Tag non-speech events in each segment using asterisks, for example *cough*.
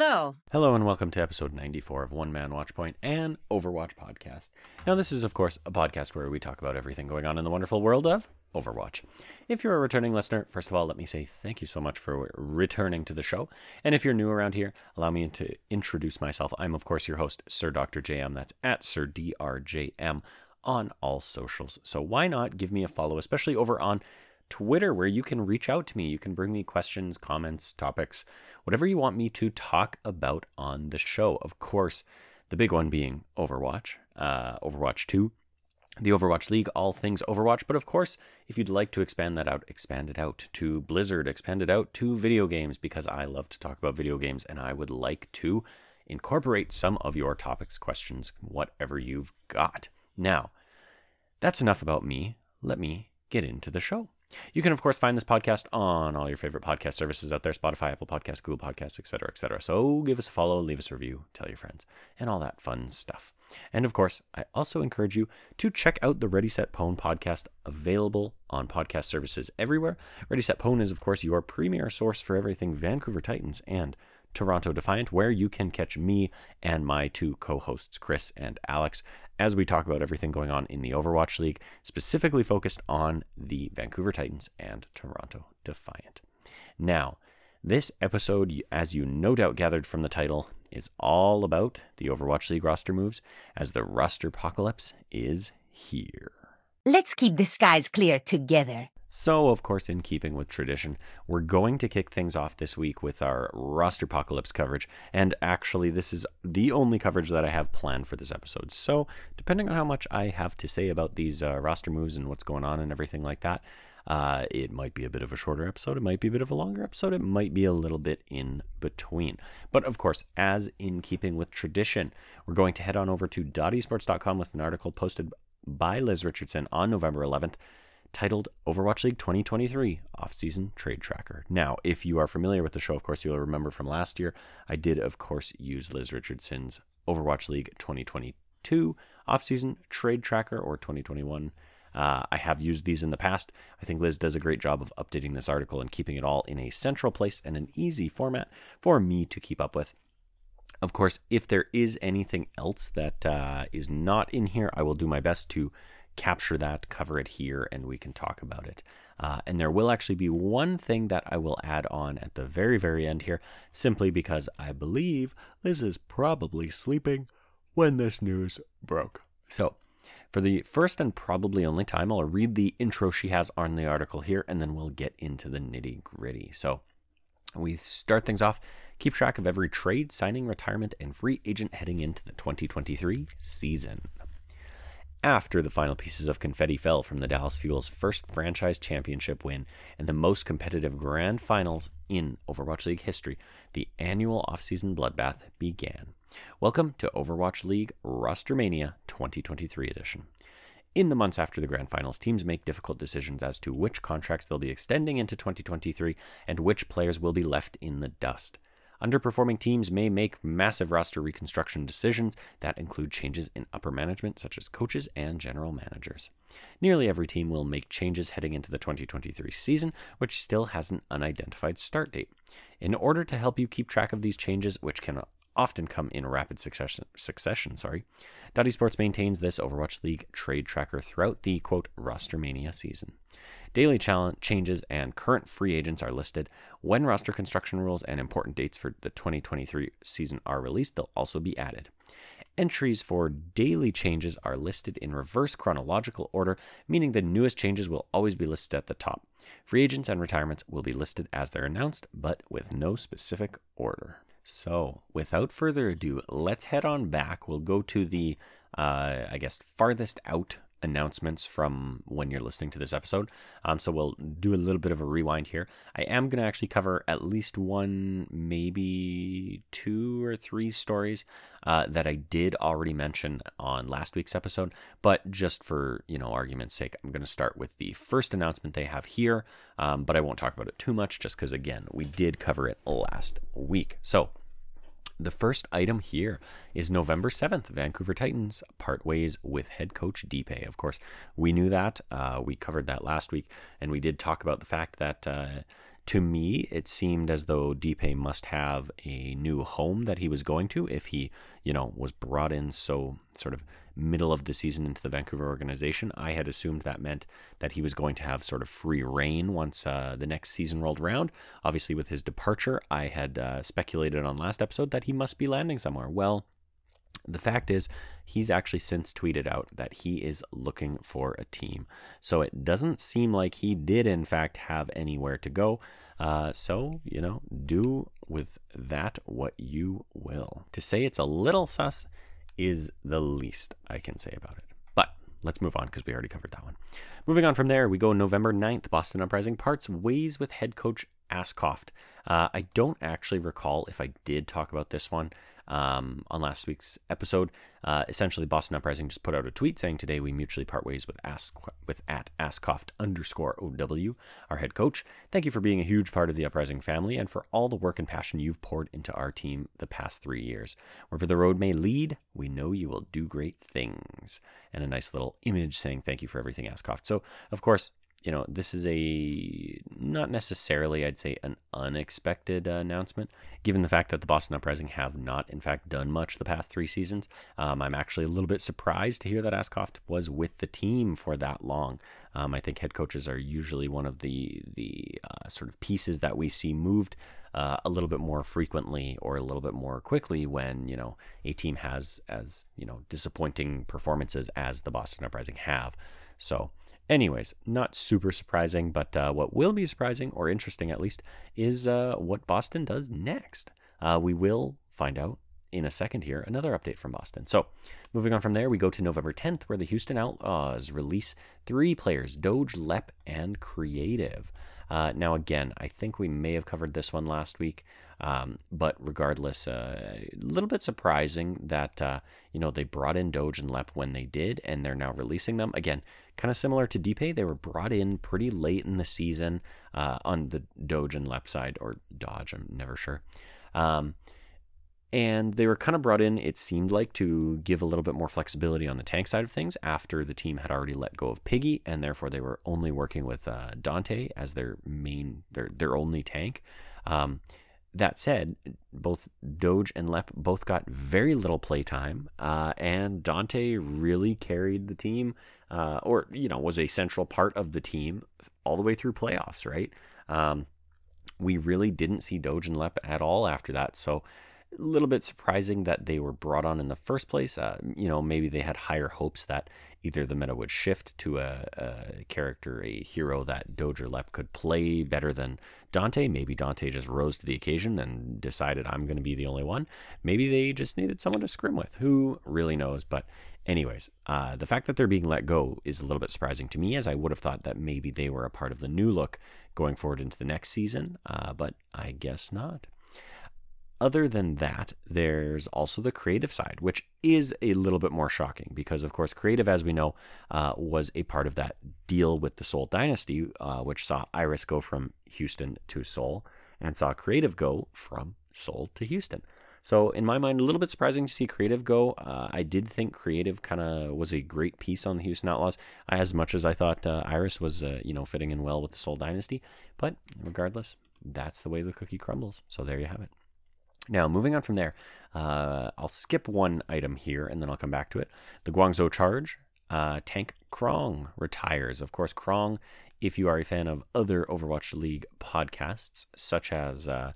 Hello. Hello and welcome to episode 94 of One Man Watchpoint and Overwatch Podcast. Now, this is, of course, a podcast where we talk about everything going on in the wonderful world of Overwatch. If you're a returning listener, first of all, let me say thank you so much for returning to the show. And if you're new around here, allow me to introduce myself. I'm, of course, your host, Sir Dr. JM. That's at Sir DRJM on all socials. So why not give me a follow, especially over on Twitter, where you can reach out to me. You can bring me questions, comments, topics, whatever you want me to talk about on the show. Of course, the big one being Overwatch, uh, Overwatch 2, the Overwatch League, all things Overwatch. But of course, if you'd like to expand that out, expand it out to Blizzard, expand it out to video games, because I love to talk about video games and I would like to incorporate some of your topics, questions, whatever you've got. Now, that's enough about me. Let me get into the show. You can, of course, find this podcast on all your favorite podcast services out there Spotify, Apple Podcasts, Google Podcasts, etc., etc. So give us a follow, leave us a review, tell your friends, and all that fun stuff. And of course, I also encourage you to check out the Ready Set Pwn podcast available on podcast services everywhere. Ready Set Pwn is, of course, your premier source for everything Vancouver Titans and Toronto Defiant, where you can catch me and my two co hosts, Chris and Alex, as we talk about everything going on in the Overwatch League, specifically focused on the Vancouver Titans and Toronto Defiant. Now, this episode, as you no doubt gathered from the title, is all about the Overwatch League roster moves, as the roster apocalypse is here. Let's keep the skies clear together. So, of course, in keeping with tradition, we're going to kick things off this week with our roster apocalypse coverage. And actually, this is the only coverage that I have planned for this episode. So, depending on how much I have to say about these uh, roster moves and what's going on and everything like that, uh, it might be a bit of a shorter episode. It might be a bit of a longer episode. It might be a little bit in between. But of course, as in keeping with tradition, we're going to head on over to dotesports.com with an article posted by Liz Richardson on November 11th titled Overwatch League 2023 Offseason Trade Tracker. Now, if you are familiar with the show, of course, you'll remember from last year, I did, of course, use Liz Richardson's Overwatch League 2022 Offseason Trade Tracker or 2021. Uh, I have used these in the past. I think Liz does a great job of updating this article and keeping it all in a central place and an easy format for me to keep up with. Of course, if there is anything else that uh, is not in here, I will do my best to capture that, cover it here, and we can talk about it. Uh, and there will actually be one thing that I will add on at the very, very end here, simply because I believe Liz is probably sleeping when this news broke. So, for the first and probably only time, I'll read the intro she has on the article here, and then we'll get into the nitty gritty. So, we start things off. Keep track of every trade, signing, retirement, and free agent heading into the 2023 season after the final pieces of confetti fell from the Dallas Fuel's first franchise championship win and the most competitive grand finals in Overwatch League history, the annual offseason bloodbath began. Welcome to Overwatch League Rostermania 2023 edition. In the months after the grand finals, teams make difficult decisions as to which contracts they'll be extending into 2023 and which players will be left in the dust. Underperforming teams may make massive roster reconstruction decisions that include changes in upper management, such as coaches and general managers. Nearly every team will make changes heading into the 2023 season, which still has an unidentified start date. In order to help you keep track of these changes, which can often come in rapid succession, succession sorry, Dot Esports maintains this Overwatch League trade tracker throughout the quote rostermania season. Daily challenge changes and current free agents are listed. When roster construction rules and important dates for the 2023 season are released, they'll also be added. Entries for daily changes are listed in reverse chronological order, meaning the newest changes will always be listed at the top. Free agents and retirements will be listed as they're announced, but with no specific order. So, without further ado, let's head on back. We'll go to the, uh, I guess, farthest out announcements from when you're listening to this episode. Um, so we'll do a little bit of a rewind here. I am going to actually cover at least one, maybe two or three stories uh, that I did already mention on last week's episode. But just for you know argument's sake, I'm going to start with the first announcement they have here. Um, but I won't talk about it too much, just because again we did cover it last week. So the first item here is November 7th. Vancouver Titans part ways with head coach Deepay. Of course, we knew that. Uh, we covered that last week, and we did talk about the fact that uh, to me, it seemed as though Deepe must have a new home that he was going to if he, you know, was brought in so sort of middle of the season into the Vancouver organization. I had assumed that meant that he was going to have sort of free reign once uh, the next season rolled around. Obviously, with his departure, I had uh, speculated on last episode that he must be landing somewhere. Well, the fact is, he's actually since tweeted out that he is looking for a team. So it doesn't seem like he did, in fact, have anywhere to go. Uh, so, you know, do with that what you will. To say it's a little sus is the least I can say about it. But let's move on because we already covered that one. Moving on from there, we go November 9th. Boston Uprising parts ways with head coach Ascoft. Uh, I don't actually recall if I did talk about this one um, on last week's episode. Uh, essentially, Boston Uprising just put out a tweet saying today we mutually part ways with Ask with at Ascoft underscore OW, our head coach. Thank you for being a huge part of the Uprising family and for all the work and passion you've poured into our team the past three years. Wherever the road may lead, we know you will do great things. And a nice little image saying thank you for everything, Ascoft. So, of course, you know, this is a not necessarily, I'd say, an unexpected uh, announcement, given the fact that the Boston Uprising have not, in fact, done much the past three seasons. Um, I'm actually a little bit surprised to hear that Ascoft was with the team for that long. Um, I think head coaches are usually one of the the uh, sort of pieces that we see moved uh, a little bit more frequently or a little bit more quickly when you know a team has as you know disappointing performances as the Boston Uprising have. So Anyways, not super surprising, but uh, what will be surprising, or interesting at least, is uh, what Boston does next. Uh, we will find out in a second here another update from Boston. So, moving on from there, we go to November 10th, where the Houston Outlaws release three players Doge, Lep, and Creative. Uh, now, again, I think we may have covered this one last week, um, but regardless, uh, a little bit surprising that uh, you know they brought in Doge and Lep when they did, and they're now releasing them again. Kind of similar to Deepe, they were brought in pretty late in the season uh, on the Doge and Lep side, or Dodge, I'm never sure. Um, and they were kind of brought in, it seemed like, to give a little bit more flexibility on the tank side of things after the team had already let go of Piggy, and therefore they were only working with uh, Danteh as their main, their, their only tank. Um, that said, both Doge and Lep both got very little playtime, uh, and Danteh really carried the team, uh, or, you know, was a central part of the team all the way through playoffs, right? Um, we really didn't see Doge and Lep at all after that. So, a little bit surprising that they were brought on in the first place. Uh, you know, maybe they had higher hopes that either the meta would shift to a, a character, a hero that Doge Lep could play better than Danteh. Maybe Danteh just rose to the occasion and decided I'm going to be the only one. Maybe they just needed someone to scrim with. Who really knows? But anyways, uh, the fact that they're being let go is a little bit surprising to me, as I would have thought that maybe they were a part of the new look going forward into the next season. Uh, but I guess not other than that, there's also the creative side, which is a little bit more shocking because, of course, creative, as we know, uh, was a part of that deal with the Seoul Dynasty, uh, which saw Iris go from Houston to Seoul and saw creative go from Seoul to Houston. So, in my mind, a little bit surprising to see creative go. Uh, I did think creative kind of was a great piece on the Houston Outlaws, as much as I thought uh, Iris was, uh, you know, fitting in well with the Seoul Dynasty. But regardless, that's the way the cookie crumbles. So there you have it. Now, moving on from there, uh, I'll skip one item here and then I'll come back to it. The Guangzhou Charge, uh, Tank Krong retires. Of course, Krong, if you are a fan of other Overwatch League podcasts, such as uh,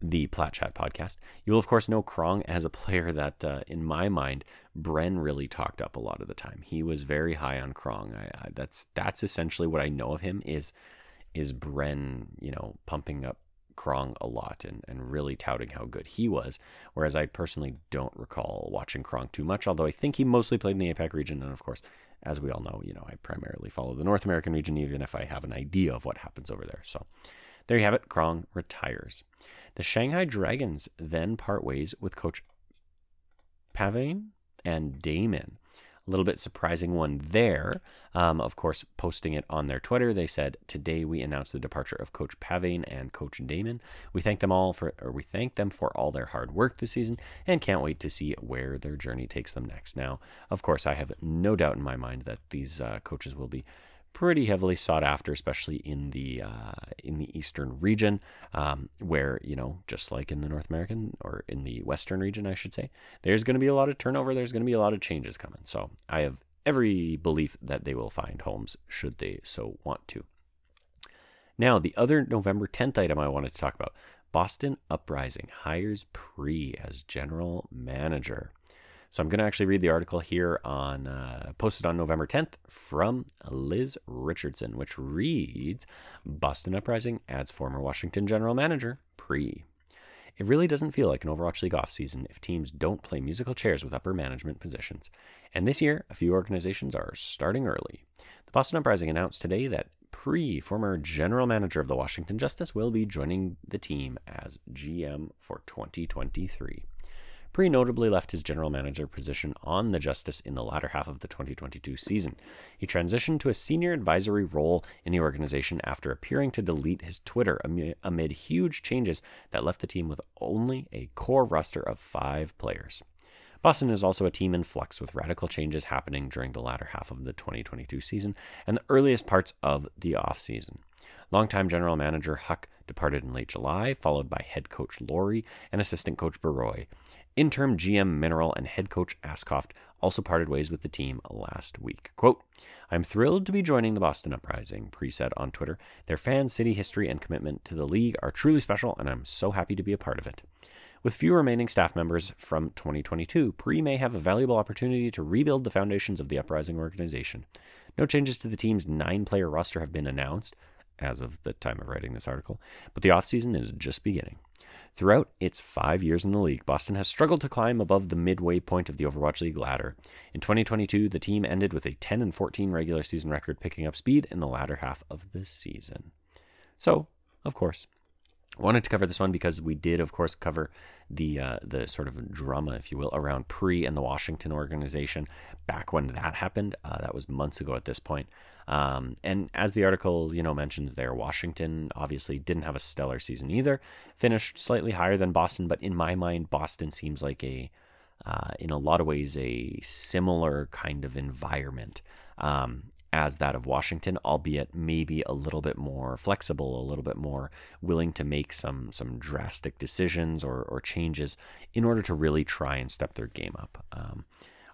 the Plat Chat podcast, you will, of course, know Krong as a player that, uh, in my mind, Bren really talked up a lot of the time. He was very high on Krong. I, I, that's that's essentially what I know of him is is Bren, you know, pumping up Krong a lot and, and really touting how good he was. Whereas I personally don't recall watching Krong too much, although I think he mostly played in the APAC region. And of course, as we all know, you know, I primarily follow the North American region, even if I have an idea of what happens over there. So there you have it. Krong retires. The Shanghai Dragons then part ways with coach Pavane and Damon a little bit surprising one there. Um, of course, posting it on their Twitter, they said, "Today we announced the departure of Coach Pavane and Coach Damon. We thank them all for, or we thank them for all their hard work this season, and can't wait to see where their journey takes them next." Now, of course, I have no doubt in my mind that these uh, coaches will be pretty heavily sought after, especially in the uh, in the eastern region, um, where you know, just like in the North American or in the western region, I should say, there's going to be a lot of turnover. There's going to be a lot of changes coming. So I have every belief that they will find homes should they so want to. Now, the other November 10th item I wanted to talk about Boston Uprising hires Pre as general manager. So I'm going to actually read the article here on uh, posted on November 10th from Liz Richardson, which reads Boston Uprising adds former Washington general manager Pree. It really doesn't feel like an Overwatch League offseason if teams don't play musical chairs with upper management positions. And this year, a few organizations are starting early. The Boston Uprising announced today that Pree, former general manager of the Washington Justice, will be joining the team as GM for 2023. Pree notably left his general manager position on the Justice in the latter half of the 2022 season. He transitioned to a senior advisory role in the organization after appearing to delete his Twitter amid huge changes that left the team with only a core roster of five players. Boston is also a team in flux with radical changes happening during the latter half of the 2022 season and the earliest parts of the offseason. Longtime general manager Huck departed in late July, followed by head coach Laurie and assistant coach Barroi. Interim GM Mineral and head coach Ascoft also parted ways with the team last week. Quote, I'm thrilled to be joining the Boston Uprising, Pre said on Twitter. Their fan, city history, and commitment to the league are truly special, and I'm so happy to be a part of it. With few remaining staff members from 2022, Pre may have a valuable opportunity to rebuild the foundations of the Uprising organization. No changes to the team's nine player roster have been announced, as of the time of writing this article, but the offseason is just beginning. Throughout its five years in the league, Boston has struggled to climb above the midway point of the Overwatch League ladder. In 2022, the team ended with a 10 and 14 regular season record, picking up speed in the latter half of the season. So, of course, wanted to cover this one because we did, of course, cover the uh, the sort of drama, if you will, around Pre and the Washington organization back when that happened. Uh, that was months ago at this point. Um, and as the article, you know, mentions there, Washington obviously didn't have a stellar season either. Finished slightly higher than Boston, but in my mind, Boston seems like a, uh, in a lot of ways, a similar kind of environment. Um, as that of Washington, albeit maybe a little bit more flexible, a little bit more willing to make some some drastic decisions or, or changes in order to really try and step their game up. Um,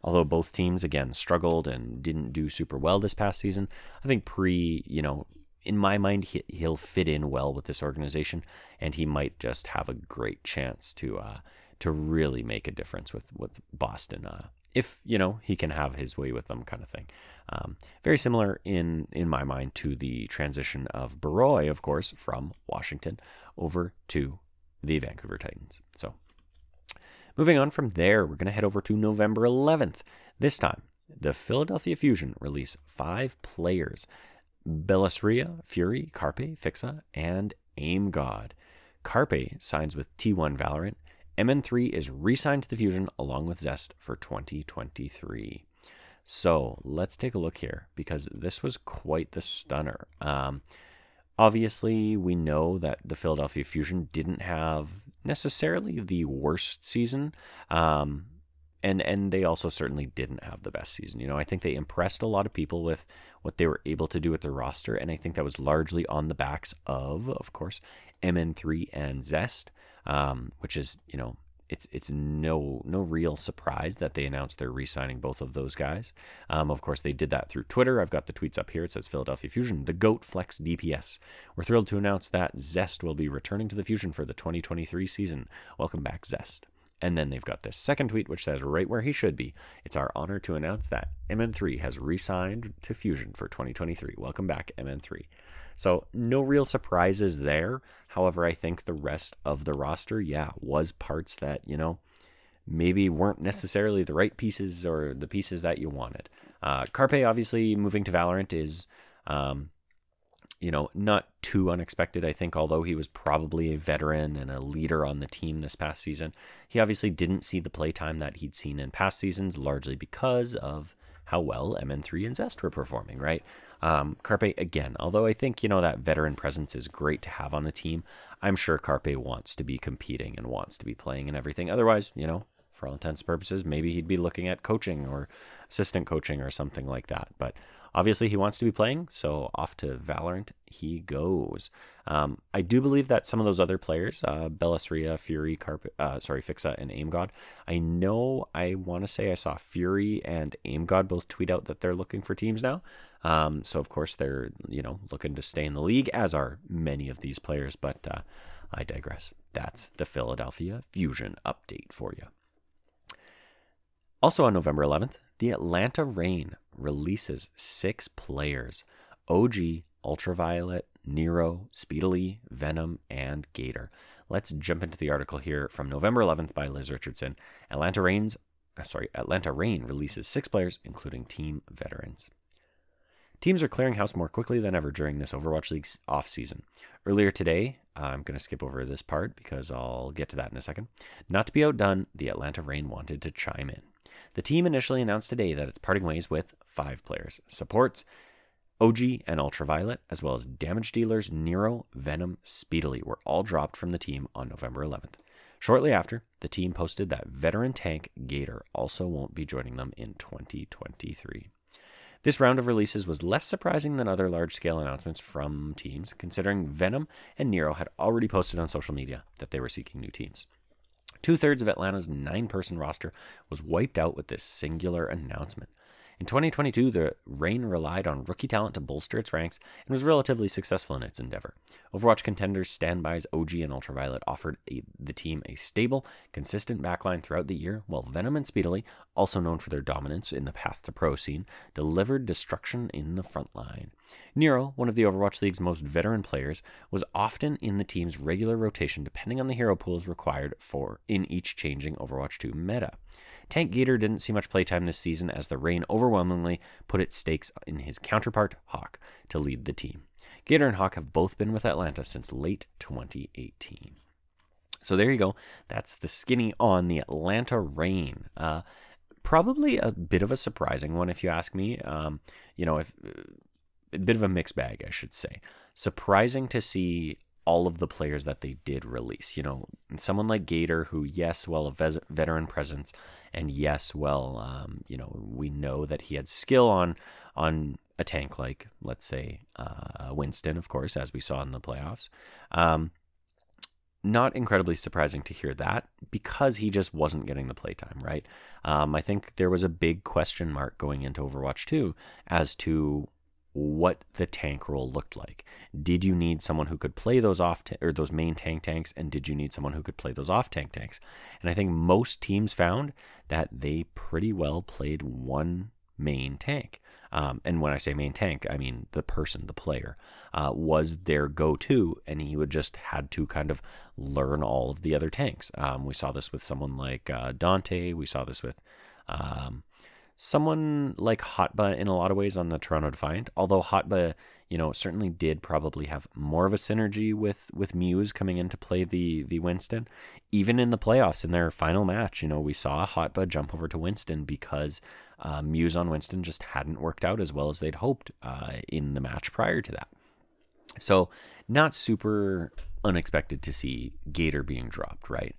although both teams again struggled and didn't do super well this past season, I think pre you know, in my mind, he, he'll fit in well with this organization, and he might just have a great chance to uh, to really make a difference with with Boston. Uh, if you know he can have his way with them, kind of thing. Um, very similar in in my mind to the transition of Barroi, of course, from Washington over to the Vancouver Titans. So, moving on from there, we're going to head over to November 11th. This time, the Philadelphia Fusion release five players: Bellisria, Fury, Carpe, Fixa, and Aim God. Carpe signs with T1 Valorant. MN3 is re signed to the Fusion along with Zest for 2023. So let's take a look here because this was quite the stunner. Um, obviously, we know that the Philadelphia Fusion didn't have necessarily the worst season. Um, and and they also certainly didn't have the best season. You know, I think they impressed a lot of people with what they were able to do with their roster, and I think that was largely on the backs of, of course, MN3 and Zest, um, which is you know it's it's no no real surprise that they announced they're re-signing both of those guys. Um, of course, they did that through Twitter. I've got the tweets up here. It says Philadelphia Fusion, the GOAT Flex DPS. We're thrilled to announce that Zest will be returning to the Fusion for the 2023 season. Welcome back, Zest. And then they've got this second tweet, which says right where he should be. It's our honor to announce that MN3 has re-signed to Fusion for 2023. Welcome back, MN3. So no real surprises there. However, I think the rest of the roster, yeah, was parts that, you know, maybe weren't necessarily the right pieces or the pieces that you wanted. Uh, Carpe, obviously, moving to Valorant is, um, you know, not too unexpected, I think, although he was probably a veteran and a leader on the team this past season. He obviously didn't see the playtime that he'd seen in past seasons, largely because of how well MN3 and Zest were performing, right? Um, Carpe, again, although I think, you know, that veteran presence is great to have on the team, I'm sure Carpe wants to be competing and wants to be playing and everything. Otherwise, you know, for all intents and purposes, maybe he'd be looking at coaching or assistant coaching or something like that. But obviously he wants to be playing, so off to Valorant he goes. Um, I do believe that some of those other players, uh, Fury, Carpet, uh, sorry, Fixa, and Aim God. I know I want to say I saw Fury and Aim God both tweet out that they're looking for teams now. Um, so of course they're you know looking to stay in the league, as are many of these players. But uh, I digress. That's the Philadelphia Fusion update for you. Also on November 11th, the Atlanta Reign releases six players OG, Ultraviolet, Nero, Speedily, Venom, and Gator. Let's jump into the article here from November 11th by Liz Richardson. Atlanta Reigns, uh, sorry, Atlanta Reign releases six players, including team veterans. Teams are clearing house more quickly than ever during this Overwatch League's off season. Earlier today, I'm going to skip over this part because I'll get to that in a second. Not to be outdone, the Atlanta Reign wanted to chime in. The team initially announced today that it's parting ways with five players supports, OG and Ultraviolet, as well as damage dealers Nero, Venom, Speedily, were all dropped from the team on November 11th. Shortly after, the team posted that veteran tank Gator also won't be joining them in 2023. This round of releases was less surprising than other large scale announcements from teams, considering Venom and Nero had already posted on social media that they were seeking new teams. Two thirds of Atlanta's nine person roster was wiped out with this singular announcement. In 2022, the Reign relied on rookie talent to bolster its ranks and was relatively successful in its endeavor. Overwatch contenders Standby's OG and Ultraviolet offered a, the team a stable, consistent backline throughout the year, while Venom and Speedily, also known for their dominance in the path to pro scene, delivered destruction in the front line. Nero, one of the Overwatch League's most veteran players, was often in the team's regular rotation depending on the hero pools required for in each changing Overwatch 2 meta. Tank Gator didn't see much playtime this season as the Reign overwhelmingly put its stakes in his counterpart, Hawk, to lead the team. Gator and Hawk have both been with Atlanta since late 2018. So there you go. That's the skinny on the Atlanta Reign. Uh, probably a bit of a surprising one, if you ask me. Um, you know, if a bit of a mixed bag, I should say. Surprising to see all of the players that they did release. You know, someone like Gator, who, yes, well, a veteran presence, and yes, well, um, you know, we know that he had skill on on a tank like, let's say, uh, Winston, of course, as we saw in the playoffs. Um, not incredibly surprising to hear that because he just wasn't getting the playtime, right? Um, I think there was a big question mark going into Overwatch 2 as to what the tank role looked like. Did you need someone who could play those off ta- or those main tank tanks, and did you need someone who could play those off tank tanks? And I think most teams found that they pretty well played one main tank. Um, and when I say main tank, I mean the person, the player, uh, was their go-to, and he would just had to kind of learn all of the other tanks. Um, we saw this with someone like uh, Danteh. We saw this with um, someone like Hotba in a lot of ways on the Toronto Defiant. Although Hotba, you know, certainly did probably have more of a synergy with with Muse coming in to play the the Winston. Even in the playoffs in their final match, you know, we saw Hotba jump over to Winston because uh, Muse on Winston just hadn't worked out as well as they'd hoped uh, in the match prior to that. So not super unexpected to see Gator being dropped, right?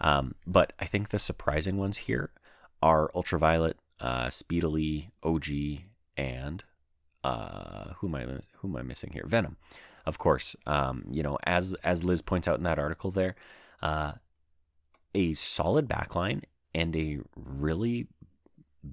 Um, but I think the surprising ones here are Ultraviolet, uh, Speedily, OG, and uh, who am I who am I missing here? Venom, of course. Um, you know, as as Liz points out in that article there, uh, a solid backline and a really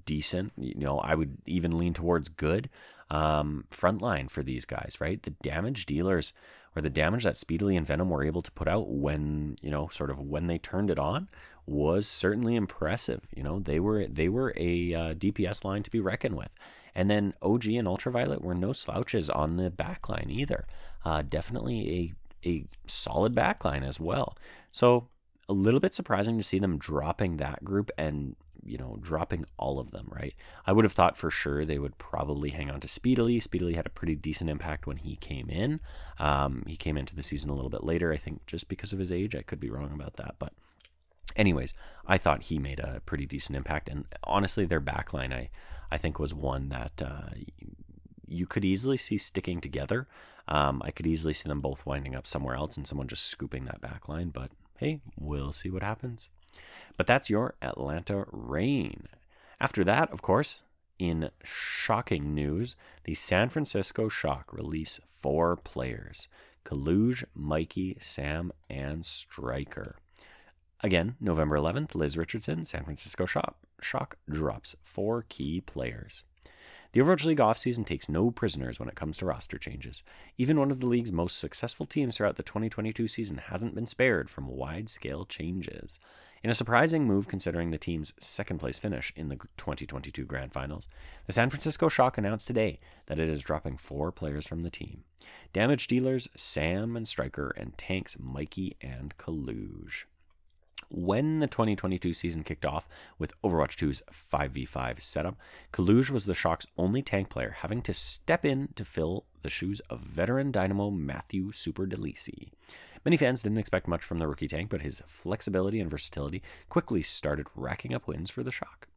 decent. You know, I would even lean towards good um, front line for these guys. Right, the damage dealers or the damage that Speedily and Venom were able to put out when you know, sort of when they turned it on was certainly impressive. You know, they were they were a uh, DPS line to be reckoned with. And then OG and Ultraviolet were no slouches on the back line either. Uh, definitely a a solid back line as well. So a little bit surprising to see them dropping that group and you know dropping all of them right i would have thought for sure they would probably hang on to speedily speedily had a pretty decent impact when he came in um, he came into the season a little bit later i think just because of his age i could be wrong about that but anyways, I thought he made a pretty decent impact. And honestly, their backline, I, I think, was one that uh, you could easily see sticking together. Um, I could easily see them both winding up somewhere else and someone just scooping that backline. But hey, we'll see what happens. But that's your Atlanta Reign. After that, of course, in shocking news, the San Francisco Shock release four players Coluge, Mikey, Sam, and Striker. Again, November 11th, Liz Richardson, San Francisco Shock, Shock drops four key players. The Overwatch League offseason takes no prisoners when it comes to roster changes. Even one of the league's most successful teams throughout the 2022 season hasn't been spared from wide scale changes. In a surprising move considering the team's second place finish in the 2022 Grand Finals, the San Francisco Shock announced today that it is dropping four players from the team damage dealers Sam and Striker, and tanks Mikey and Coluge when the 2022 season kicked off with Overwatch 2's 5v5 setup, Coluge was the Shock's only tank player, having to step in to fill the shoes of veteran dynamo Matthew Super Delisi. Many fans didn't expect much from the rookie tank, but his flexibility and versatility quickly started racking up wins for the Shock.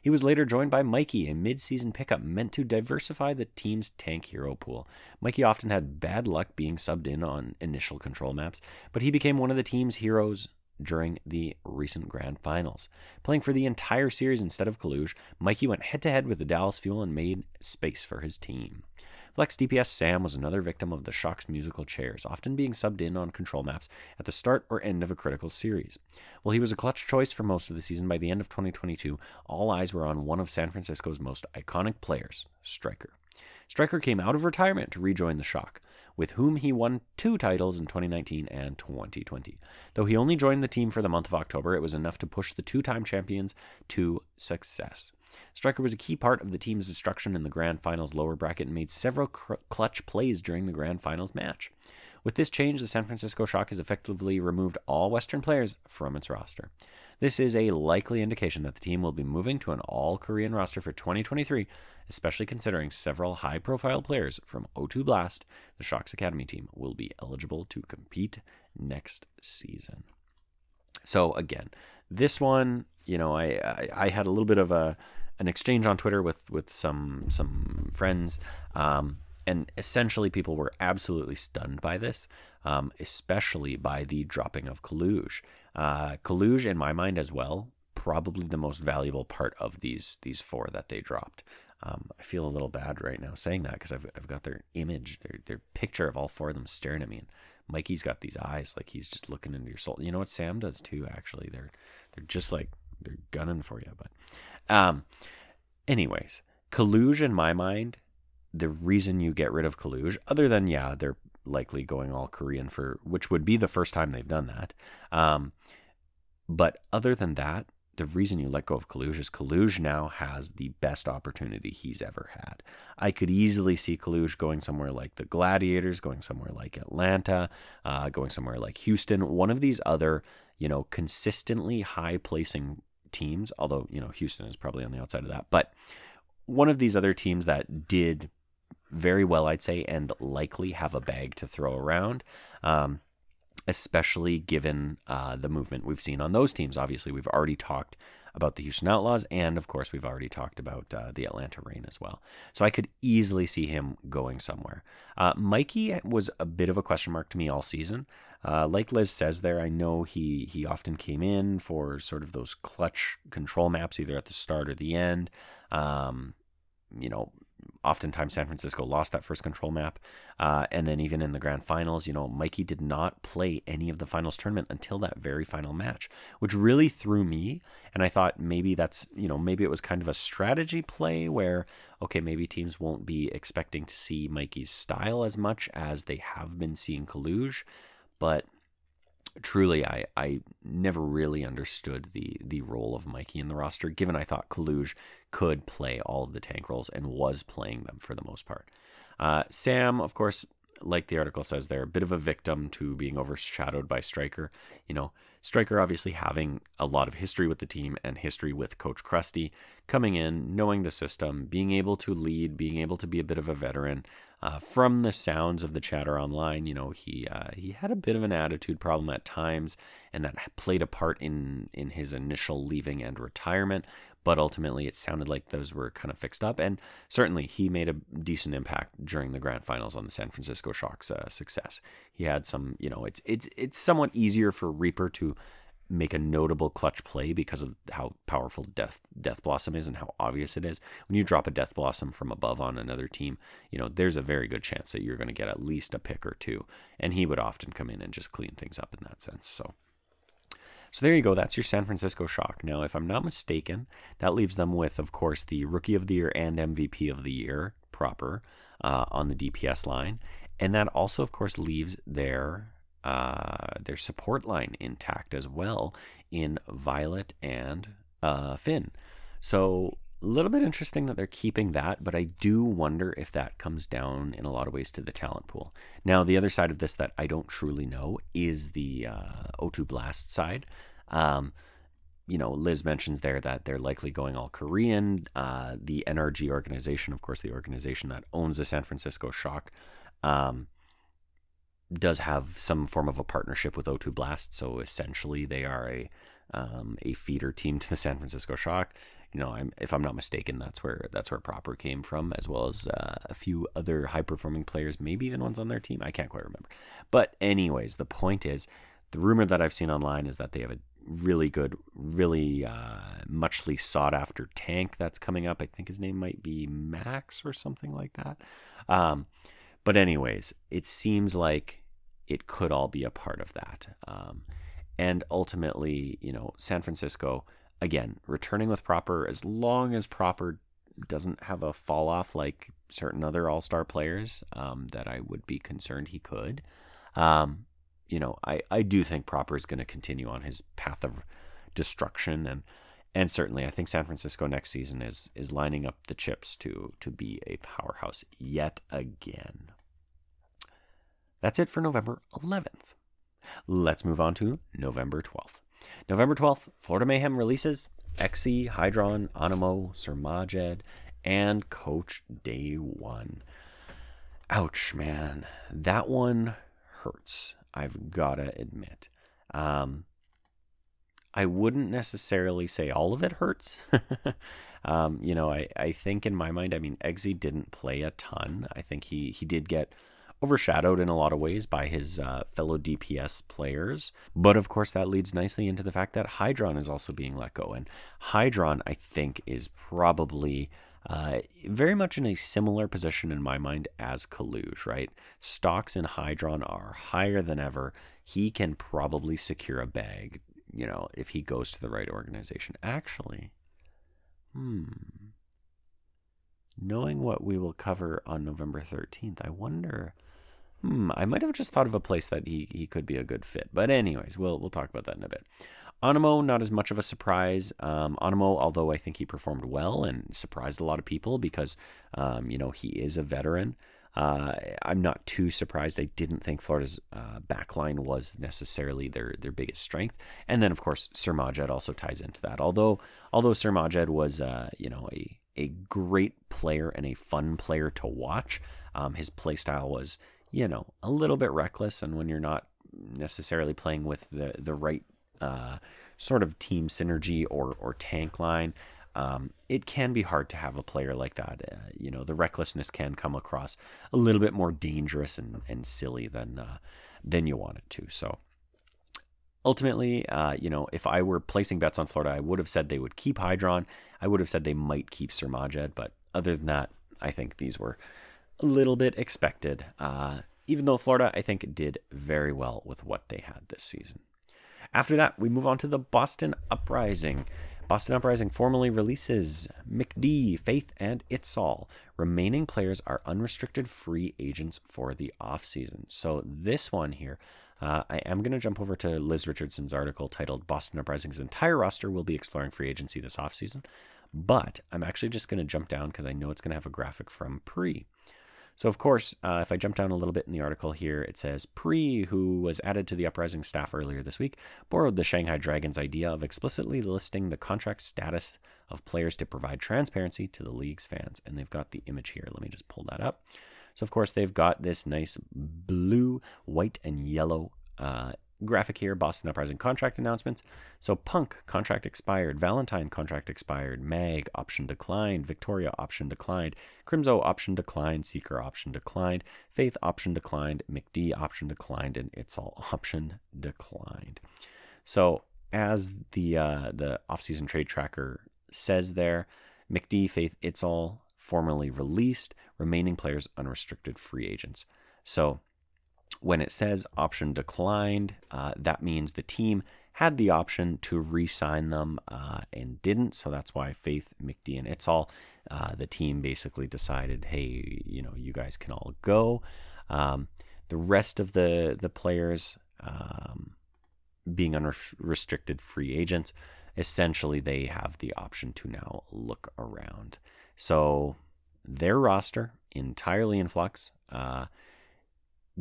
He was later joined by Mikey, a mid-season pickup meant to diversify the team's tank hero pool. Mikey often had bad luck being subbed in on initial control maps, but he became one of the team's heroes during the recent grand finals. Playing for the entire series instead of Coluge, Mikey went head to head with the Dallas Fuel and made space for his team. Flex DPS Sam was another victim of the Shock's musical chairs, often being subbed in on control maps at the start or end of a critical series. While he was a clutch choice for most of the season, by the end of 2022, all eyes were on one of San Francisco's most iconic players, Striker. Striker came out of retirement to rejoin the Shock with whom he won two titles in 2019 and 2020. Though he only joined the team for the month of October, it was enough to push the two time champions to success. Striker was a key part of the team's destruction in the Grand Finals lower bracket and made several cr- clutch plays during the Grand Finals match. With this change, the San Francisco Shock has effectively removed all Western players from its roster. This is a likely indication that the team will be moving to an all Korean roster for 2023, especially considering several high profile players from O2 Blast, the Shock's Academy team, will be eligible to compete next season. So, again, this one, you know, I, I, I had a little bit of a an exchange on Twitter with with some some friends. Um, and essentially, people were absolutely stunned by this, um, especially by the dropping of Coluge. Uh, in my mind as well, probably the most valuable part of these these four that they dropped. Um, I feel a little bad right now saying that because I've, I've got their image, their their picture of all four of them staring at me, and Mikey's got these eyes like he's just looking into your soul. You know what Sam does too? Actually, they're they're just like they're gunning for you. But, um, anyways, Coluge in my mind the reason you get rid of Coluge, other than yeah, they're likely going all Korean for which would be the first time they've done that. Um, but other than that, the reason you let go of Coluge is Coluge now has the best opportunity he's ever had. I could easily see Coluge going somewhere like the Gladiators, going somewhere like Atlanta, uh, going somewhere like Houston, one of these other, you know, consistently high placing teams. Although you know Houston is probably on the outside of that, but one of these other teams that did very well, I'd say, and likely have a bag to throw around. Um, especially given uh, the movement we've seen on those teams. Obviously, we've already talked about the Houston Outlaws, and of course, we've already talked about uh, the Atlanta Reign as well. So I could easily see him going somewhere. Uh, Mikey was a bit of a question mark to me all season. Uh, like Liz says there, I know he he often came in for sort of those clutch control maps, either at the start or the end. Um, you know, oftentimes San Francisco lost that first control map. Uh, and then even in the grand finals, you know, Mikey did not play any of the finals tournament until that very final match, which really threw me. And I thought maybe that's, you know, maybe it was kind of a strategy play where, okay, maybe teams won't be expecting to see Mikey's style as much as they have been seeing Coluge. But truly I, I never really understood the the role of Mikey in the roster, given I thought Coluge could play all of the tank roles and was playing them for the most part. Uh, Sam, of course, like the article says, they're a bit of a victim to being overshadowed by Striker. You know, Striker obviously having a lot of history with the team and history with Coach Krusty, coming in, knowing the system, being able to lead, being able to be a bit of a veteran. Uh, from the sounds of the chatter online, you know, he uh, he had a bit of an attitude problem at times, and that played a part in in his initial leaving and retirement but ultimately it sounded like those were kind of fixed up. And certainly he made a decent impact during the grand finals on the San Francisco Shock's uh, success. He had some, you know, it's it's it's somewhat easier for Reaper to make a notable clutch play because of how powerful Death Death Blossom is and how obvious it is. When you drop a Death Blossom from above on another team, you know there's a very good chance that you're going to get at least a pick or two, and he would often come in and just clean things up in that sense. So. So there you go. That's your San Francisco Shock. Now, if I'm not mistaken, that leaves them with, of course, the Rookie of the Year and MVP of the Year proper uh, on the DPS line, and that also, of course, leaves their uh, their support line intact as well in Violet and uh, Finn. So a little bit interesting that they're keeping that, but I do wonder if that comes down in a lot of ways to the talent pool. Now, the other side of this that I don't truly know is the uh, O2 Blast side. Um, you know, Liz mentions there that they're likely going all Korean. Uh, the NRG organization, of course, the organization that owns the San Francisco Shock, um, does have some form of a partnership with O2 Blast. So essentially, they are a um, a feeder team to the San Francisco Shock. You know, I'm, if I'm not mistaken, that's where that's where Proper came from, as well as uh, a few other high performing players, maybe even ones on their team. I can't quite remember. But anyways, the point is, the rumor that I've seen online is that they have a really good, really uh, muchly sought after tank that's coming up. I think his name might be Max or something like that. Um, but anyways, it seems like it could all be a part of that. Um, and ultimately, you know, San Francisco, again, returning with proper, as long as proper doesn't have a fall off like certain other all star players um, that I would be concerned he could. Um, you know, I, I do think proper is going to continue on his path of destruction and and certainly I think San Francisco next season is is lining up the chips to to be a powerhouse yet again. That's it for November 11th. Let's move on to November 12th. November 12th, Florida Mayhem releases Eggsy, Hydron, Animo, Sir Majed, and Coach Day One. Ouch, man. That one hurts. I've gotta admit. Um, I wouldn't necessarily say all of it hurts. *laughs* um, you know, I, I think in my mind, I mean, Eggsy didn't play a ton. I think he, he did get overshadowed in a lot of ways by his uh, fellow DPS players. But of course, that leads nicely into the fact that Hydron is also being let go. And Hydron, I think, is probably. Uh, very much in a similar position in my mind as Coluge, right? Stocks in Hydron are higher than ever. He can probably secure a bag, you know, if he goes to the right organization. Actually, hmm. Knowing what we will cover on November 13th, I wonder Hmm, I might have just thought of a place that he, he could be a good fit. But anyways, we'll we'll talk about that in a bit. Animo, not as much of a surprise. Um, Animo, although I think he performed well and surprised a lot of people because, um, you know, he is a veteran. Uh, I'm not too surprised. I didn't think Florida's uh, backline was necessarily their their biggest strength. And then, of course, Sir Majed also ties into that. Although although Sir Majed was, uh, you know, a a great player and a fun player to watch, um, his play style was you know, a little bit reckless. And when you're not necessarily playing with the, the right uh, sort of team synergy or, or tank line, um, it can be hard to have a player like that. Uh, you know, the recklessness can come across a little bit more dangerous and, and silly than uh, than you want it to. So ultimately, uh, you know, if I were placing bets on Florida, I would have said they would keep Hydron. I would have said they might keep Sir Majed, but other than that, I think these were a little bit expected, uh, even though Florida, I think, did very well with what they had this season. After that, we move on to the Boston Uprising. Boston Uprising formally releases McD, Faith, and Itzal. Remaining players are unrestricted free agents for the offseason. So, this one here, uh, I am going to jump over to Liz Richardson's article titled Boston Uprising's entire roster will be exploring free agency this offseason. But I'm actually just going to jump down because I know it's going to have a graphic from Pre. So, of course, uh, if I jump down a little bit in the article here, it says Pre, who was added to the Uprising staff earlier this week, borrowed the Shanghai Dragons idea of explicitly listing the contract status of players to provide transparency to the league's fans. And they've got the image here. Let me just pull that up. So, of course, they've got this nice blue, white, and yellow uh, graphic here Boston Uprising contract announcements. So Punk contract expired, Valentine contract expired, Mag option declined, Victoria option declined, Crimzo option declined, Seeker option declined, Faith option declined, McD option declined, and It's All *laughs* option declined. So as the uh, the offseason trade tracker says there, McD, Faith, it's all formally released, remaining players unrestricted free agents. So when it says option declined, uh, that means the team had the option to re-sign them uh, and didn't. So that's why Faith, McD, and it's all uh, the team basically decided, hey, you know, you guys can all go. Um, the rest of the the players um, being unrestricted free agents, essentially they have the option to now look around. So their roster entirely in flux. Uh,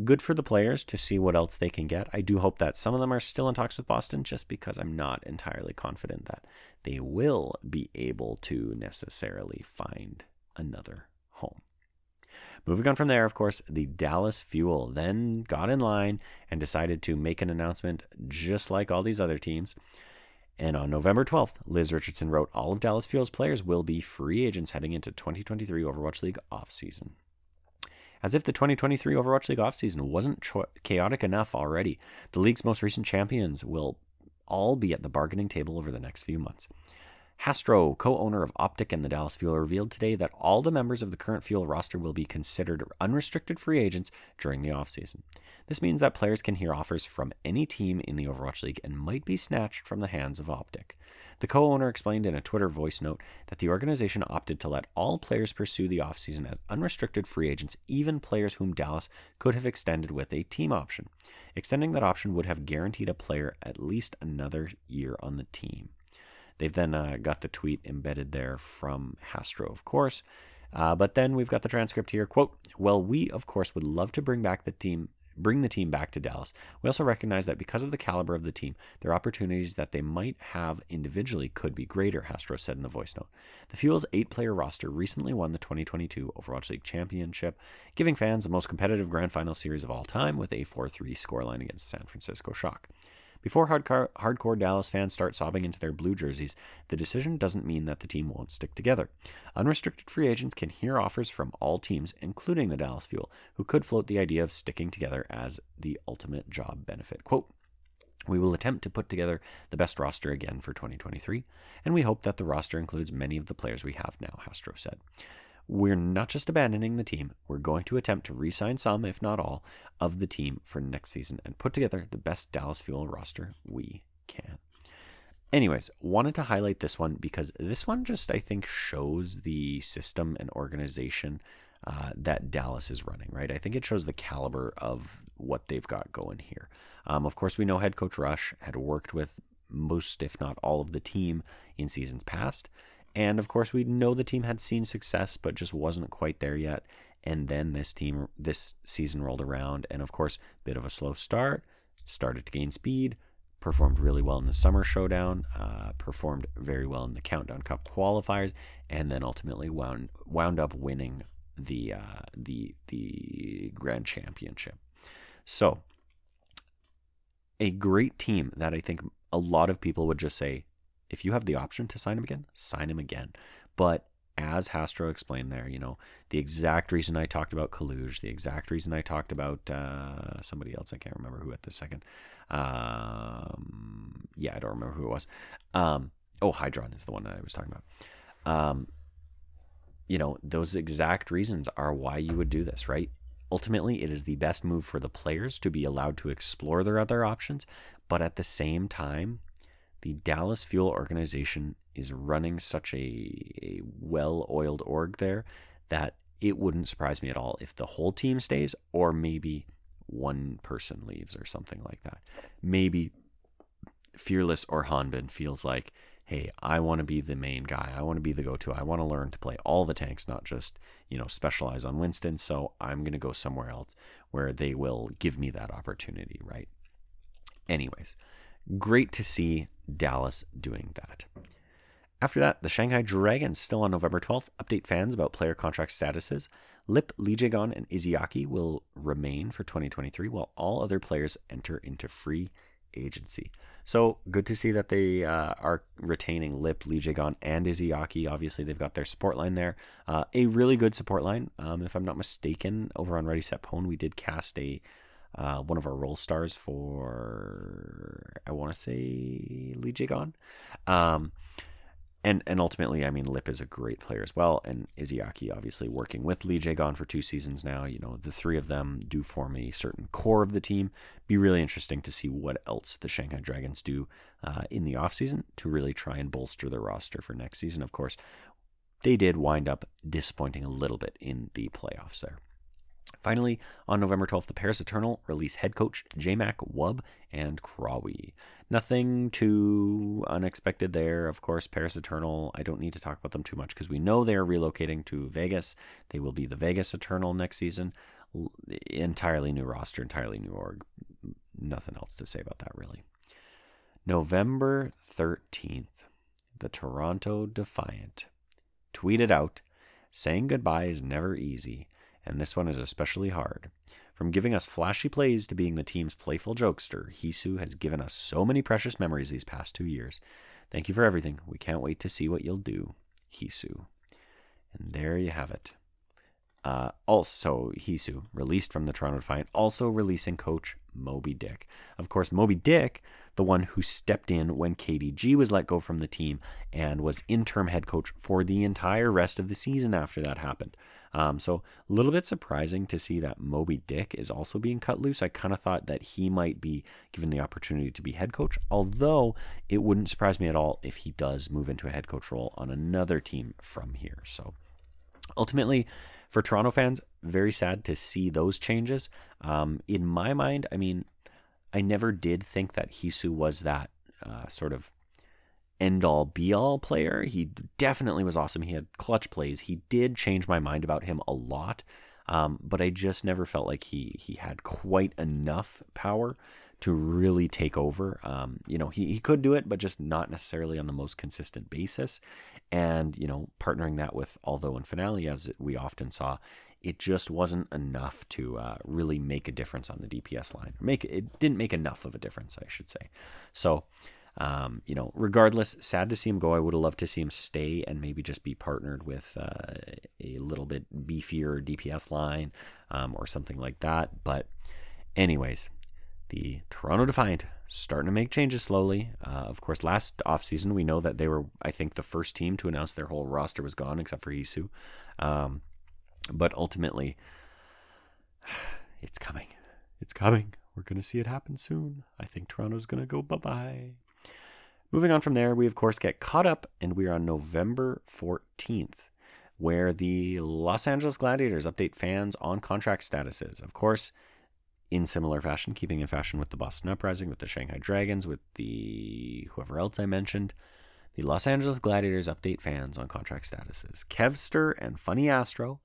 good for the players to see what else they can get. I do hope that some of them are still in talks with Boston just because I'm not entirely confident that they will be able to necessarily find another home. Moving on from there, of course, the Dallas Fuel then got in line and decided to make an announcement just like all these other teams. And on November 12th, Liz Richardson wrote all of Dallas Fuel's players will be free agents heading into 2023 Overwatch League offseason. As if the 2023 Overwatch League offseason wasn't cho- chaotic enough already, the league's most recent champions will all be at the bargaining table over the next few months. Hastro, co owner of Optic and the Dallas Fuel, revealed today that all the members of the current Fuel roster will be considered unrestricted free agents during the offseason. This means that players can hear offers from any team in the Overwatch League and might be snatched from the hands of Optic. The co owner explained in a Twitter voice note that the organization opted to let all players pursue the offseason as unrestricted free agents, even players whom Dallas could have extended with a team option. Extending that option would have guaranteed a player at least another year on the team. They've then uh, got the tweet embedded there from Hastro, of course. Uh, but then we've got the transcript here. Quote, Well, we, of course, would love to bring back the team bring the team back to Dallas. We also recognize that because of the caliber of the team, their opportunities that they might have individually could be greater, Hastro said in the voice note. The Fuel's eight player roster recently won the 2022 Overwatch League Championship, giving fans the most competitive grand final series of all time with a 4 3 scoreline against San Francisco Shock. Before hardcore, hardcore Dallas fans start sobbing into their blue jerseys, the decision doesn't mean that the team won't stick together. Unrestricted free agents can hear offers from all teams, including the Dallas Fuel, who could float the idea of sticking together as the ultimate job benefit. Quote, we will attempt to put together the best roster again for 2023, and we hope that the roster includes many of the players we have now, Hastro said. We're not just abandoning the team, we're going to attempt to re sign some, if not all, of the team for next season and put together the best Dallas Fuel roster we can. Anyways, wanted to highlight this one because this one just, I think, shows the system and organization uh, that Dallas is running, right? I think it shows the caliber of what they've got going here. Um, of course, we know head coach Rush had worked with most, if not all, of the team in seasons past. And of course, we know the team had seen success, but just wasn't quite there yet. And then this team, this season rolled around, and of course, bit of a slow start. Started to gain speed, performed really well in the summer showdown, uh, performed very well in the Countdown Cup qualifiers, and then ultimately wound wound up winning the uh, the the Grand Championship. So, a great team that I think a lot of people would just say, if you have the option to sign him again, sign him again. But as Hastro explained there, you know, the exact reason I talked about Coluge, the exact reason I talked about uh, somebody else, I can't remember who at this second. Um, yeah, I don't remember who it was. Um, oh, Hydron is the one that I was talking about. Um, you know, those exact reasons are why you would do this, right? Ultimately, it is the best move for the players to be allowed to explore their other options, but at the same time, the Dallas Fuel organization is running such a, a well oiled org there that it wouldn't surprise me at all if the whole team stays or maybe one person leaves or something like that. Maybe Fearless or Hanbin feels like, hey, I want to be the main guy. I want to be the go to. I want to learn to play all the tanks, not just, you know, specialize on Winston. So I'm going to go somewhere else where they will give me that opportunity, right? Anyways, great to see Dallas doing that. After that, the Shanghai Dragons, still on November 12th, update fans about player contract statuses. Lip, Lee Jae-gon, and Izayaki will remain for 2023, while all other players enter into free agency. So good to see that they uh, are retaining Lip, Lee Jae-gon, and Izayaki. Obviously, they've got their support line there. Uh, a really good support line. Um, if I'm not mistaken, over on Ready Set Pwn, we did cast a uh, one of our role stars for, I want to say, Lee Jae-gon. Um, and and ultimately, I mean, Lip is a great player as well, and Izayaki obviously working with Lee Jae-gon for two seasons now. You know, the three of them do form a certain core of the team. Be really interesting to see what else the Shanghai Dragons do uh, in the offseason to really try and bolster their roster for next season. Of course, they did wind up disappointing a little bit in the playoffs there. Finally, on November 12th, the Paris Eternal release head coach J-Mac Wub and Krawi. Nothing too unexpected there. Of course, Paris Eternal, I don't need to talk about them too much because we know they are relocating to Vegas. They will be the Vegas Eternal next season. Entirely new roster, entirely new org. Nothing else to say about that, really. November 13th, the Toronto Defiant tweeted out saying goodbye is never easy and this one is especially hard. From giving us flashy plays to being the team's playful jokester, Heesu has given us so many precious memories these past two years. Thank you for everything. We can't wait to see what you'll do, Heesu. And there you have it. Uh, also, Heesu, released from the Toronto Defiant, also releasing coach Moby Dick. Of course, Moby Dick, the one who stepped in when KDG was let go from the team and was interim head coach for the entire rest of the season after that happened. Um, so a little bit surprising to see that Moby Dick is also being cut loose. I kind of thought that he might be given the opportunity to be head coach, although it wouldn't surprise me at all if he does move into a head coach role on another team from here. So ultimately, for Toronto fans, very sad to see those changes. Um, in my mind, I mean, I never did think that Heesu was that uh, sort of end all be all player. He definitely was awesome. He had clutch plays. He did change my mind about him a lot, um, but I just never felt like he he had quite enough power to really take over. Um, you know, he, he could do it, but just not necessarily on the most consistent basis. And, you know, partnering that with Although and Finale, as we often saw, it just wasn't enough to uh, really make a difference on the DPS line. Make it didn't make enough of a difference, I should say. So, um, you know, regardless, sad to see him go. I would have loved to see him stay and maybe just be partnered with uh, a little bit beefier DPS line um, or something like that. But, anyways, the Toronto Defiant starting to make changes slowly. Uh, of course, last offseason, we know that they were, I think, the first team to announce their whole roster was gone except for Heesu. Um, but ultimately, *sighs* it's coming. It's coming. We're going to see it happen soon. I think Toronto's going to go bye bye. Moving on from there, we of course get caught up, and we are on November 14th, where the Los Angeles Gladiators update fans on contract statuses. Of course, in similar fashion, keeping in fashion with the Boston Uprising, with the Shanghai Dragons, with the whoever else I mentioned, the Los Angeles Gladiators update fans on contract statuses. Kevster and Funny Astro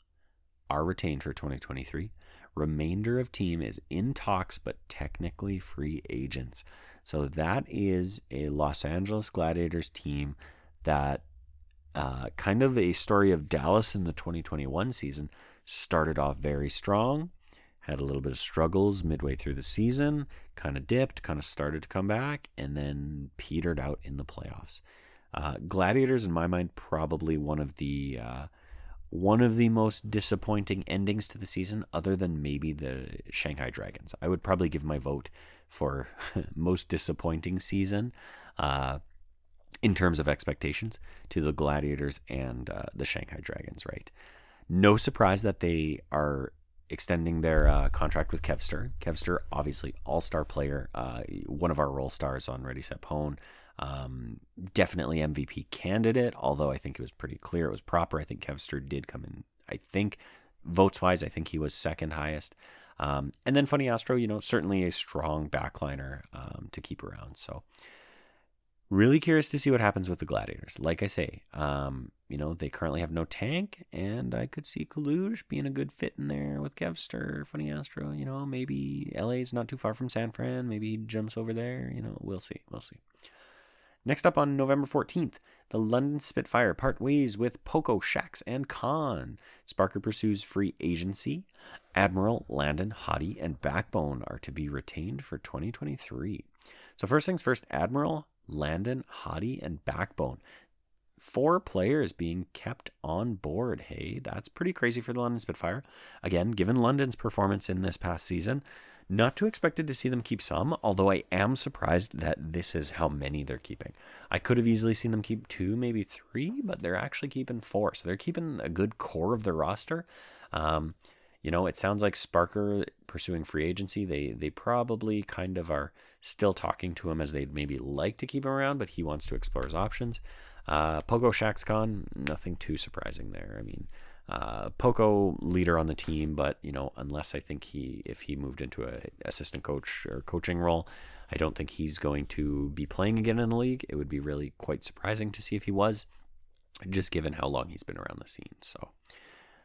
are retained for 2023. Remainder of team is in talks but technically free agents. So that is a Los Angeles Gladiators team that uh, kind of a story of Dallas in the 2021 season started off very strong, had a little bit of struggles midway through the season, kind of dipped, kind of started to come back, and then petered out in the playoffs. Uh, Gladiators, in my mind, probably one of the uh, one of the most disappointing endings to the season, other than maybe the Shanghai Dragons. I would probably give my vote for *laughs* most disappointing season uh, in terms of expectations to the Gladiators and uh, the Shanghai Dragons, right? No surprise that they are extending their uh, contract with Kevster. Kevster, obviously, all star player, uh, one of our role stars on Ready Set Pwn. Um, definitely MVP candidate, although I think it was pretty clear it was proper. I think Kevster did come in, I think, votes wise, I think he was second highest. Um, and then Funny Astro, you know, certainly a strong backliner um, to keep around. So really curious to see what happens with the Gladiators. Like I say, um, you know, they currently have no tank, and I could see Coluge being a good fit in there with Kevster, Funny Astro. You know, maybe LA's not too far from San Fran. Maybe he jumps over there. You know, we'll see. We'll see. Next up on November 14th, the London Spitfire part ways with Poco, Shax, and Khan. Sparker pursues free agency. Admiral, Landon, Hottie, and Backbone are to be retained for 2023. So, first things first Admiral, Landon, Hottie, and Backbone. Four players being kept on board. Hey, that's pretty crazy for the London Spitfire. Again, given London's performance in this past season, Not too expected to see them keep some, although I am surprised that this is how many they're keeping. I could have easily seen them keep two, maybe three, but they're actually keeping four. So they're keeping a good core of their roster. Um, you know, it sounds like Sparker pursuing free agency. They they probably kind of are still talking to him as they'd maybe like to keep him around, but he wants to explore his options. Uh, Poco Shack's gone. Nothing too surprising there. I mean, uh, Poco leader on the team, but you know, unless I think he if he moved into a assistant coach or coaching role, I don't think he's going to be playing again in the league. It would be really quite surprising to see if he was, just given how long he's been around the scene. So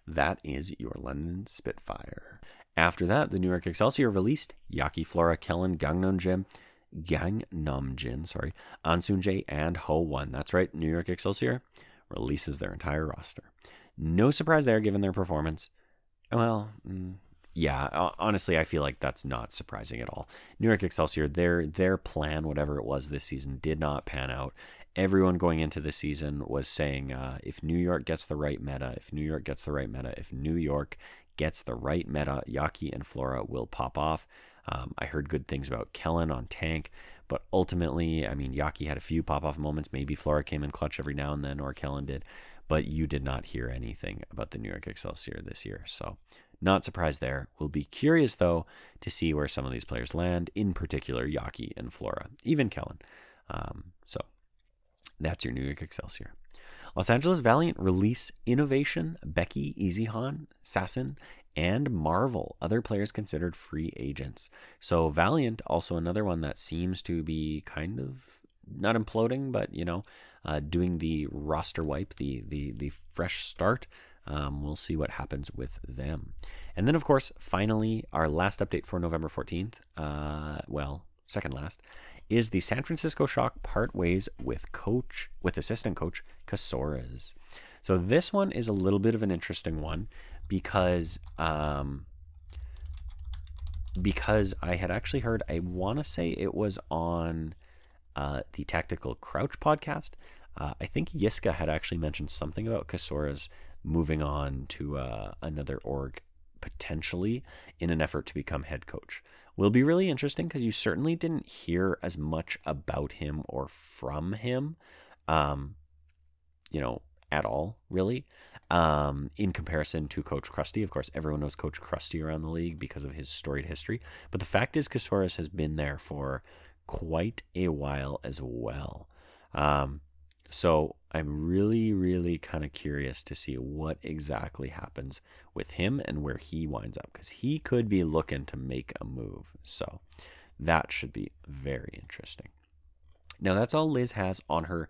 that is your London Spitfire. After that, the New York Excelsior released Yaki Flora, Kellen Gangnam Jim. Gangnam Jin, sorry, Ansunjae, and Ho Won. That's right, New York Excelsior releases their entire roster. No surprise there, given their performance. Well, mm, yeah, honestly, I feel like that's not surprising at all. New York Excelsior, their their plan, whatever it was this season, did not pan out, everyone going into the season was saying uh, if New York gets the right meta, if New York gets the right meta, if New York gets the right meta, Yaki and Flora will pop off. Um, I heard good things about Kellen on tank, but ultimately, I mean, Yaki had a few pop off moments. Maybe Flora came in clutch every now and then, or Kellen did, but you did not hear anything about the New York Excelsior this year. So, not surprised there. We'll be curious, though, to see where some of these players land, in particular, Yaki and Flora, even Kellen. Um, so, that's your New York Excelsior. Los Angeles Valiant release Innovation, Becky, Easyhan, Sasson, and Marvel, other players considered free agents. So Valiant, also another one that seems to be kind of not imploding, but you know, uh, doing the roster wipe, the the the fresh start. Um, we'll see what happens with them. And then, of course, finally, our last update for November 14th. Uh, well, second last, is the San Francisco Shock part ways with coach with assistant coach Casores. So this one is a little bit of an interesting one because um, because I had actually heard I want to say it was on uh, the Tactical Crouch podcast. Uh, I think Yiska had actually mentioned something about Casores moving on to uh, another org potentially in an effort to become head coach will be really interesting because you certainly didn't hear as much about him or from him, um, you know, at all, really. Um, in comparison to Coach Krusty. of course, everyone knows Coach Krusty around the league because of his storied history. But the fact is, Casores has been there for quite a while as well. Um, so I'm really, really kind of curious to see what exactly happens with him and where he winds up because he could be looking to make a move. So that should be very interesting. Now, that's all Liz has on her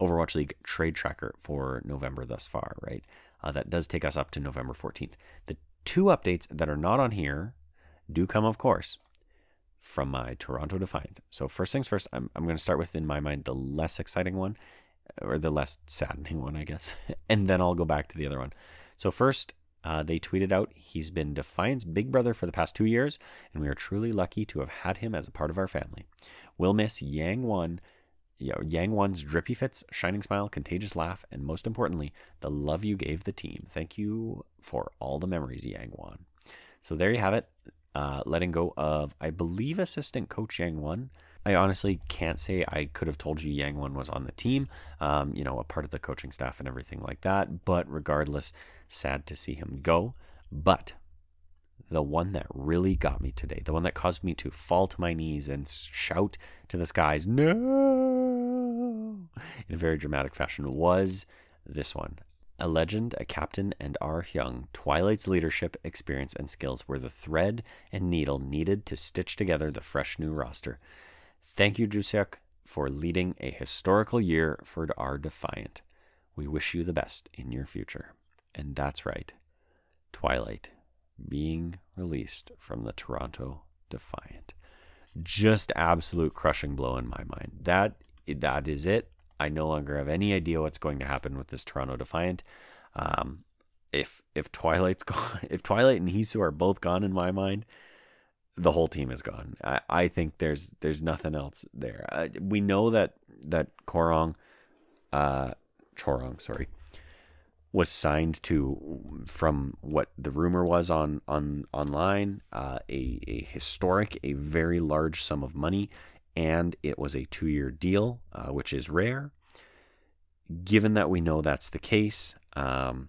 Overwatch League trade tracker for November thus far, right? Uh, that does take us up to November 14th. The two updates that are not on here do come, of course, from my Toronto Defiant. So, first things first, I'm, I'm going to start with, in my mind, the less exciting one or the less saddening one, I guess. *laughs* and then I'll go back to the other one. So, first, uh, they tweeted out, He's been Defiant's big brother for the past two years, and we are truly lucky to have had him as a part of our family. We'll miss Yang know, Yang One's drippy fits, shining smile, contagious laugh, and most importantly, the love you gave the team. Thank you for all the memories, Yang One. So there you have it. Uh, letting go of, I believe, assistant coach Yang One. I honestly can't say I could have told you Yang One was on the team, um, you know, a part of the coaching staff and everything like that. But regardless, sad to see him go. But the one that really got me today, the one that caused me to fall to my knees and shout to the skies, no, in a very dramatic fashion, was this one. A legend, a captain, and our young Twilight's leadership, experience, and skills were the thread and needle needed to stitch together the fresh new roster. Thank you, Juseok, for leading a historical year for our Defiant. We wish you the best in your future. And that's right, Twilight being released from the Toronto Defiant. Just absolute crushing blow in my mind. That that is it. I no longer have any idea what's going to happen with this Toronto Defiant. Um, if if Twilight's *laughs* gone, if Twilight and Heesu are both gone in my mind, the whole team is gone. I, I think there's there's nothing else there. Uh, we know that that Korong, uh, Chorong, sorry, was signed to, from what the rumor was on on online, uh, a a historic, a very large sum of money, and it was a two year deal, uh, which is rare. Given that we know that's the case, um,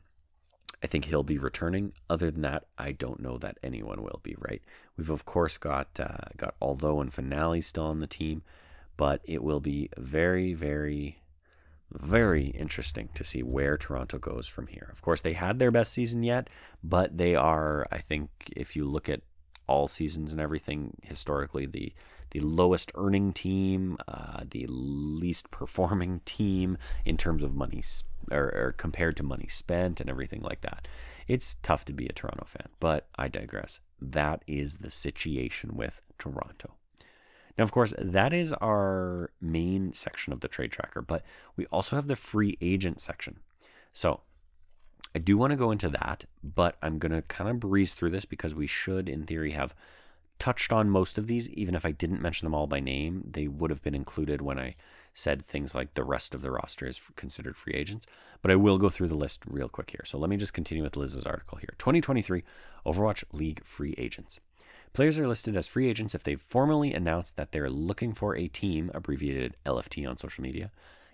I think he'll be returning. Other than that, I don't know that anyone will be. Right? We've of course got uh, got Aldo and Finale still on the team, but it will be very very very interesting to see where Toronto goes from here. Of course, they had their best season yet, but they are, I think, if you look at all seasons and everything historically, the the lowest earning team, uh, the least performing team in terms of money, or, or compared to money spent and everything like that. It's tough to be a Toronto fan, but I digress. That is the situation with Toronto. Now, of course, that is our main section of the trade tracker, but we also have the free agent section. So I do want to go into that, but I'm going to kind of breeze through this because we should, in theory, have touched on most of these. Even if I didn't mention them all by name, they would have been included when I said things like the rest of the roster is considered free agents. But I will go through the list real quick here. So let me just continue with Liz's article here 2023 Overwatch League free agents. Players are listed as free agents if they've formally announced that they're looking for a team, abbreviated LFT on social media.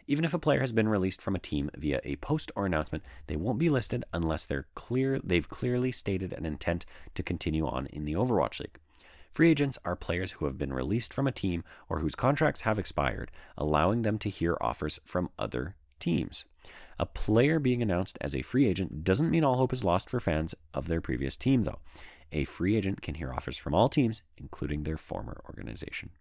Even if a player has been released from a team via a post or announcement, they won't be listed unless they're clear they've clearly stated an intent to continue on in the Overwatch League. Free agents are players who have been released from a team or whose contracts have expired, allowing them to hear offers from other teams. A player being announced as a free agent doesn't mean all hope is lost for fans of their previous team, though a free agent can hear offers from all teams, including their former organization.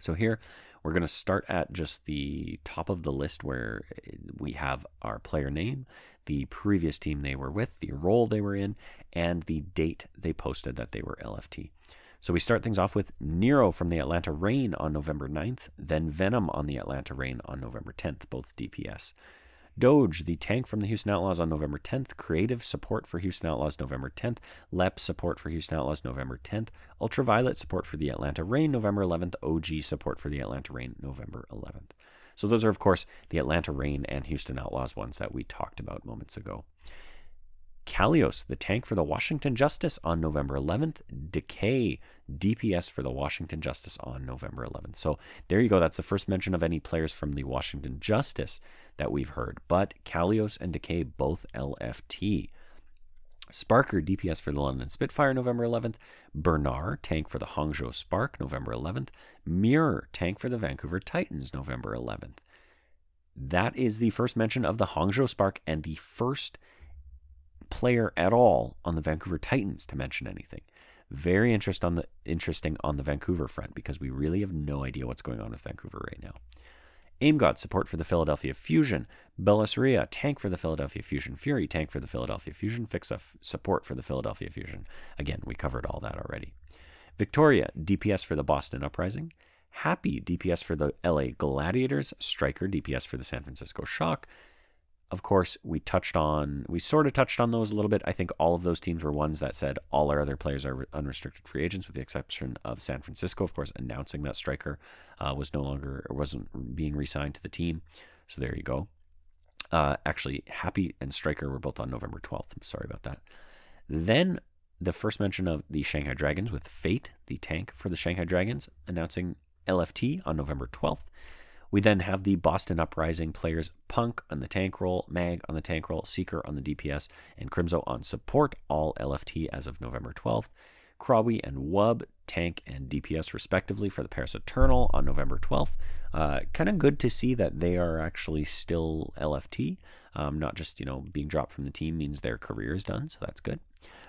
So here we're going to start at just the top of the list where uh, we have our player name, the previous team they were with, the role they were in, and the date they posted that they were LFT. So we start things off with Nero from the Atlanta Reign on November 9th, then Venom on the Atlanta Reign on November 10th, both DPS. Doge, the tank from the Houston Outlaws on November 10th. Creative support for Houston Outlaws November 10th. LEP support for Houston Outlaws November 10th. Ultraviolet support for the Atlanta Reign November 11th. OG support for the Atlanta Reign November 11th. So those are, of course, the Atlanta Reign and Houston Outlaws ones that we talked about moments ago. Kalios, the tank for the Washington Justice on November 11th. Decay, DPS for the Washington Justice on November 11th. So there you go. That's the first mention of any players from the Washington Justice that we've heard. But Kalios and Decay both LFT. Sparker, DPS for the London Spitfire, November 11th. Bernard, tank for the Hangzhou Spark, November 11th. Mirror, tank for the Vancouver Titans, November 11th. That is the first mention of the Hangzhou Spark and the first player at all on the Vancouver Titans to mention anything. Very interest on the, interesting on the Vancouver front because we really have no idea what's going on with Vancouver right now. AimGod, support for the Philadelphia Fusion. Bellisria, tank for the Philadelphia Fusion. Fury, tank for the Philadelphia Fusion. Fixa, support for the Philadelphia Fusion. Again, we covered all that already. Victoria, DPS for the Boston Uprising. Happy, DPS for the LA Gladiators. Striker, DPS for the San Francisco Shock. Of course, we touched on, we sort of touched on those a little bit. I think all of those teams were ones that said all our other players are unrestricted free agents, with the exception of San Francisco, of course, announcing that Striker uh, was no longer wasn't being re signed to the team. So there you go. Uh, actually, Happy and Striker were both on November 12th. I'm sorry about that. Then the first mention of the Shanghai Dragons with Fate, the tank for the Shanghai Dragons, announcing LFT on November 12th. We then have the Boston Uprising players Punk on the tank role, Mag on the tank role, Seeker on the DPS, and Crimzo on support, all LFT as of November 12th. Krawi and Wub, tank and DPS respectively for the Paris Eternal on November 12th. Uh, kind of good to see that they are actually still LFT, um, not just you know being dropped from the team means their career is done, so that's good.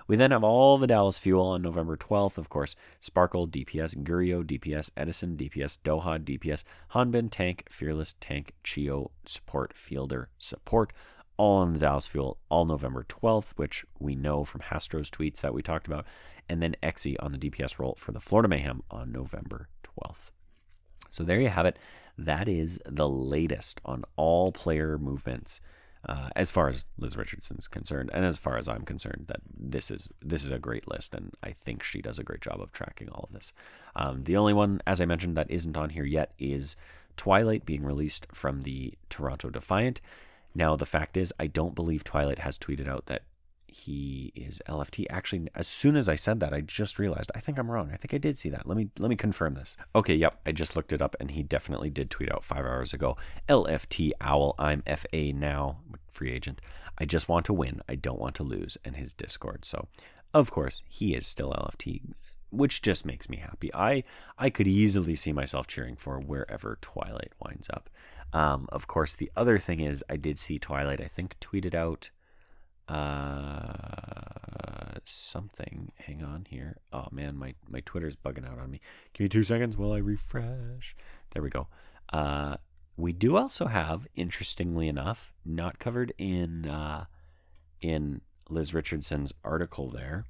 We then have all the Dallas Fuel on November 12th, of course, Sparkle, DPS, Gurio, DPS, Edison, DPS, Doha, DPS, Hanbin, Tank, Fearless, Tank, Chio, Support, Fielder, Support, all on the Dallas Fuel, all November 12th, which we know from Hastro's tweets that we talked about, and then Eggsy on the DPS role for the Florida Mayhem on November 12th. So there you have it. That is the latest on all player movements uh, as far as Liz Richardson is concerned, and as far as I'm concerned, that this is this is a great list, and I think she does a great job of tracking all of this. Um, the only one, as I mentioned, that isn't on here yet is Twilight being released from the Toronto Defiant. Now, the fact is, I don't believe Twilight has tweeted out that he is LFT. Actually, as soon as I said that, I just realized I think I'm wrong. I think I did see that. Let me let me confirm this. Okay, yep, I just looked it up, and he definitely did tweet out five hours ago. LFT Owl, I'm FA now, free agent. I just want to win. I don't want to lose. And his Discord. So, of course, he is still LFT, which just makes me happy. I I could easily see myself cheering for wherever Twilight winds up. Um, of course, the other thing is I did see Twilight. I think tweeted out uh, something. Hang on here. Oh man, my my Twitter's bugging out on me. Give me two seconds while I refresh. There we go. Uh, we do also have, interestingly enough, not covered in uh, in Liz Richardson's article there,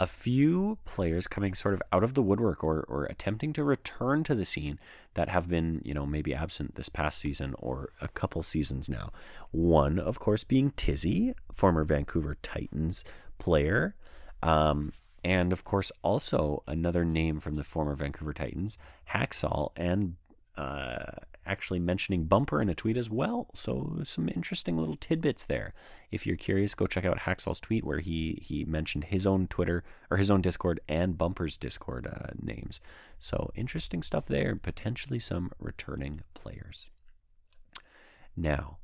a few players coming sort of out of the woodwork or, or attempting to return to the scene that have been, you know, maybe absent this past season or a couple seasons now. One, of course, being Tizzy, former Vancouver Titans player. Um, and of course, also another name from the former Vancouver Titans, Hacksaw, and uh, actually mentioning Bumper in a tweet as well. So some interesting little tidbits there. If you're curious, go check out Hacksaw's tweet where he he mentioned his own Twitter or his own Discord and Bumper's Discord uh, names. So interesting stuff there. Potentially some returning players. Now,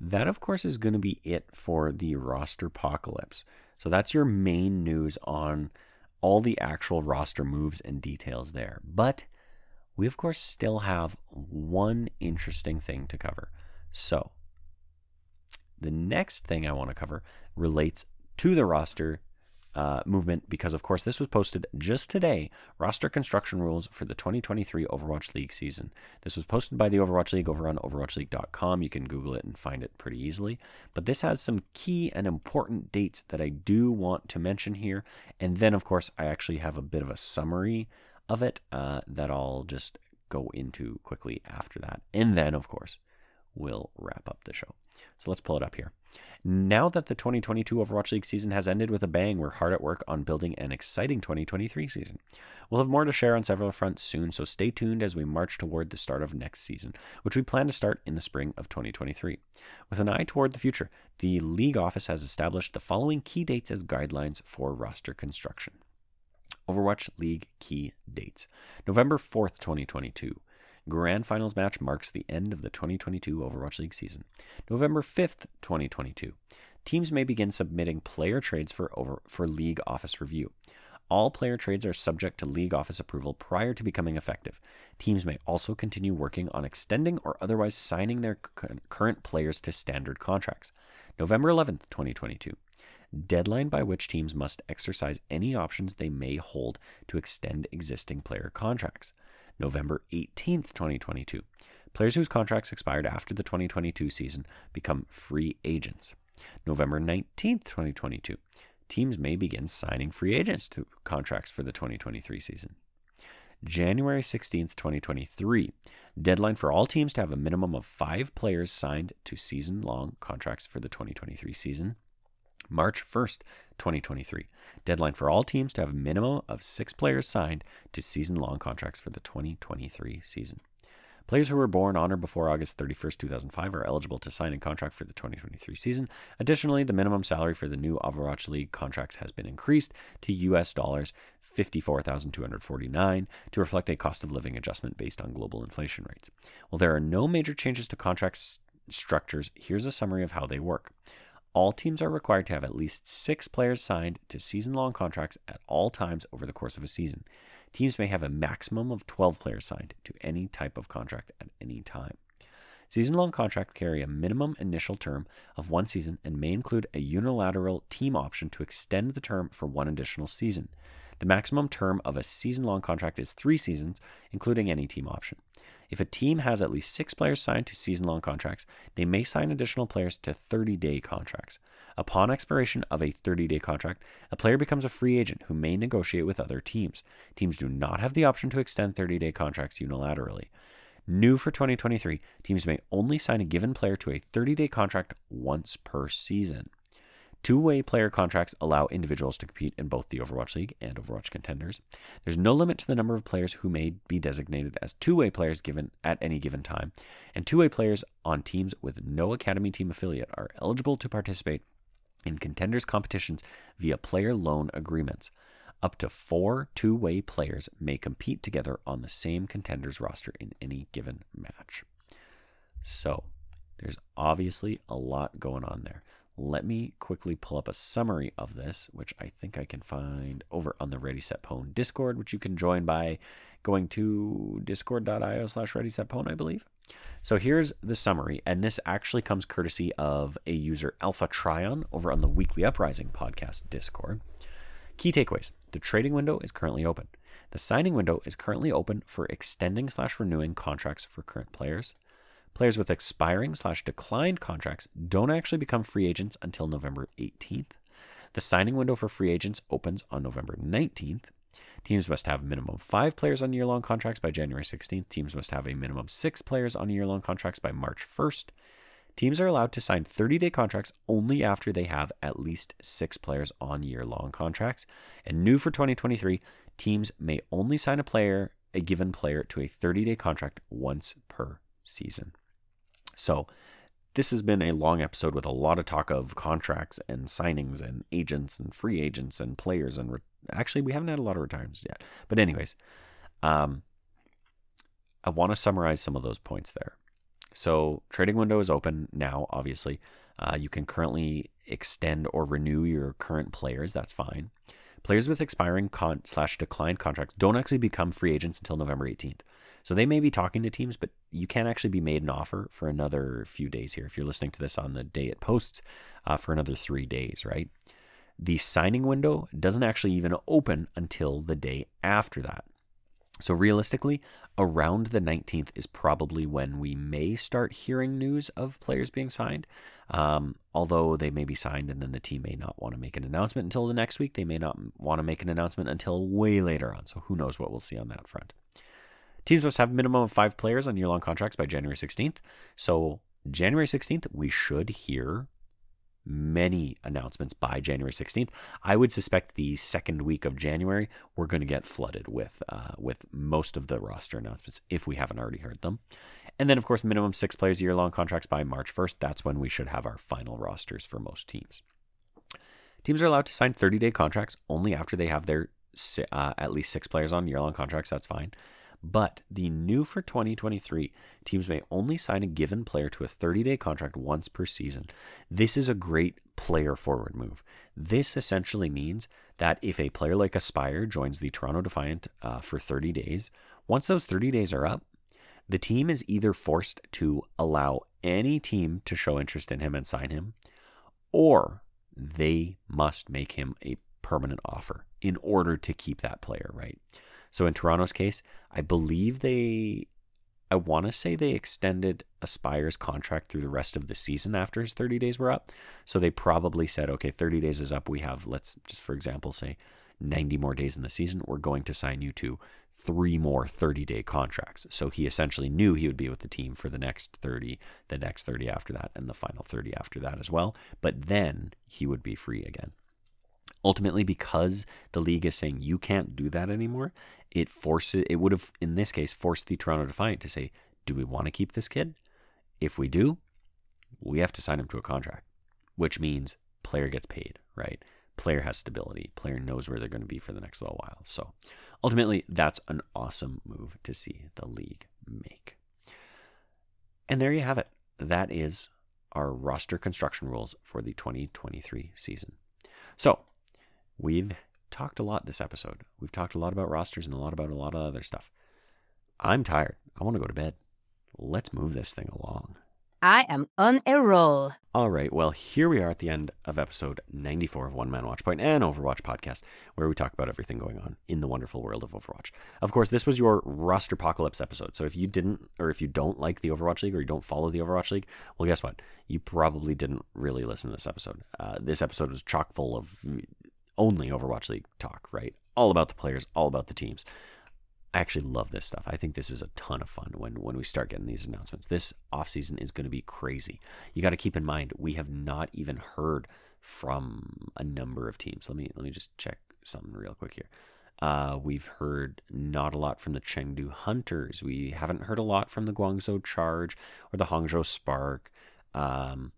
that of course is going to be it for the roster apocalypse. So that's your main news on all the actual roster moves and details there. But we of course still have one interesting thing to cover. So, the next thing I want to cover relates to the roster uh, movement because, of course, this was posted just today roster construction rules for the 2023 Overwatch League season. This was posted by the Overwatch League over on OverwatchLeague.com. You can Google it and find it pretty easily. But this has some key and important dates that I do want to mention here. And then, of course, I actually have a bit of a summary of it uh, that I'll just go into quickly after that. And then, of course, we'll wrap up the show. So let's pull it up here. Now that the 2022 Overwatch League season has ended with a bang, we're hard at work on building an exciting 2023 season. We'll have more to share on several fronts soon, so stay tuned as we march toward the start of next season, which we plan to start in the spring of 2023. With an eye toward the future, the League office has established the following key dates as guidelines for roster construction. Overwatch League key dates. November 4th, 2022. Grand Finals match marks the end of the 2022 Overwatch League season. November 5th, 2022. Teams may begin submitting player trades for over for league office review. All player trades are subject to league office approval prior to becoming effective. Teams may also continue working on extending or otherwise signing their current players to standard contracts. November 11th, 2022 deadline by which teams must exercise any options they may hold to extend existing player contracts. November 18th, 2022. Players whose contracts expired after the 2022 season become free agents. November 19th, 2022. Teams may begin signing free agents to contracts for the 2023 season. January 16th, 2023. Deadline for all teams to have a minimum of five players signed to season long contracts for the 2023 season. March 1st, 2023. Deadline for all teams to have a minimum of six players signed to season long contracts for the 2023 season. Players who were born on or before August 31st, 2005 are eligible to sign a contract for the 2023 season. Additionally, the minimum salary for the new Overwatch League contracts has been increased to US dollars 54,249 to reflect a cost of living adjustment based on global inflation rates. While there are no major changes to contract structures, here's a summary of how they work all teams are required to have at least six players signed to season long contracts at all times over the course of a season. Teams may have a maximum of 12 players signed to any type of contract at any time. Season long contracts carry a minimum initial term of one season and may include a unilateral team option to extend the term for one additional season. The maximum term of a season long contract is three seasons, including any team option. If a team has at least six players signed to season long contracts, they may sign additional players to 30 day contracts. Upon expiration of a 30 day contract, a player becomes a free agent who may negotiate with other teams. Teams do not have the option to extend 30 day contracts unilaterally. New for 2023, teams may only sign a given player to a 30 day contract once per season. Two way player contracts allow individuals to compete in both the Overwatch League and Overwatch Contenders. There's no limit to the number of players who may be designated as two way players given at any given time. And two way players on teams with no Academy team affiliate are eligible to participate in Contenders competitions via player loan agreements. Up to four two way players may compete together on the same Contenders roster in any given match. So, there's obviously a lot going on there. Let me quickly pull up a summary of this, which I think I can find over on the Ready Set Pwn Discord, which you can join by going to discord.io slash Ready Set Pwn, I believe. So here's the summary, and this actually comes courtesy of a user Alpha Trion over on the Weekly Uprising podcast Discord. Key takeaways the trading window is currently open. The signing window is currently open for extending slash renewing contracts for current players. Players with expiring slash declined contracts don't actually become free agents until November 18th. The signing window for free agents opens on November 19th. Teams must have a minimum five players on year long contracts by January 16th. Teams must have a minimum six players on year long contracts by March 1st. Teams are allowed to sign 30 day contracts only after they have at least six players on year long contracts. And new for 2023, teams may only sign a player, a given player, to a 30 day contract once per season. So, this has been a long episode with a lot of talk of contracts and signings and agents and free agents and players and re- actually we haven't had a lot of retirements yet. But anyways, um, I want to summarize some of those points there. So trading window is open now. Obviously, uh, you can currently extend or renew your current players. That's fine. Players with expiring con- slash declined contracts don't actually become free agents until November 18th. So they may be talking to teams, but you can't actually be made an offer for another few days here. If you're listening to this on the day it posts, uh, for another three days, right? The signing window doesn't actually even open until the day after that. So, realistically, around the 19th is probably when we may start hearing news of players being signed. Um, although they may be signed and then the team may not want to make an announcement until the next week. They may not want to make an announcement until way later on. So, who knows what we'll see on that front. Teams must have minimum of five players on year long contracts by January 16th. So, January 16th, we should hear many announcements by January 16th. I would suspect the second week of January we're going to get flooded with uh, with most of the roster announcements if we haven't already heard them. And then of course minimum 6 players year long contracts by March 1st. That's when we should have our final rosters for most teams. Teams are allowed to sign 30-day contracts only after they have their uh, at least 6 players on year long contracts, that's fine. But the new for 2023, teams may only sign a given player to a 30 day contract once per season. This is a great player forward move. This essentially means that if a player like Aspire joins the Toronto Defiant uh, for 30 days, once those 30 days are up, the team is either forced to allow any team to show interest in him and sign him, or they must make him a permanent offer in order to keep that player, right? So in Toronto's case, I believe they, I want to say they extended Aspire's contract through the rest of the season after his 30 days were up. So they probably said, okay, 30 days is up. We have, let's just for example say, 90 more days in the season. We're going to sign you to three more 30 day contracts. So he essentially knew he would be with the team for the next 30, the next 30 after that, and the final 30 after that as well. But then he would be free again ultimately because the league is saying you can't do that anymore it forces it would have in this case forced the toronto defiant to say do we want to keep this kid? If we do we have to sign him to a contract which means player gets paid right? Player has stability. Player knows where they're going to be for the next little while. So ultimately that's an awesome move to see the league make. And there you have it. That is our roster construction rules for the 2023 season. So We've talked a lot this episode. We've talked a lot about rosters and a lot about a lot of other stuff. I'm tired. I want to go to bed. Let's move this thing along. I am on a roll. All right, well, here we are at the end of episode 94 of One Man Watchpoint and Overwatch podcast, where we talk about everything going on in the wonderful world of Overwatch. Of course, this was your roster apocalypse episode. So if you didn't, or if you don't like the Overwatch League, or you don't follow the Overwatch League, well, guess what? You probably didn't really listen to this episode. Uh, this episode was chock full of only Overwatch League talk, right? All about the players, all about the teams. I actually love this stuff. I think this is a ton of fun when when we start getting these announcements. This offseason is going to be crazy. You got to keep in mind we have not even heard from a number of teams. Let me let me just check something real quick here. Uh, we've heard not a lot from the Chengdu Hunters. We haven't heard a lot from the Guangzhou Charge or the Hangzhou Spark. Um,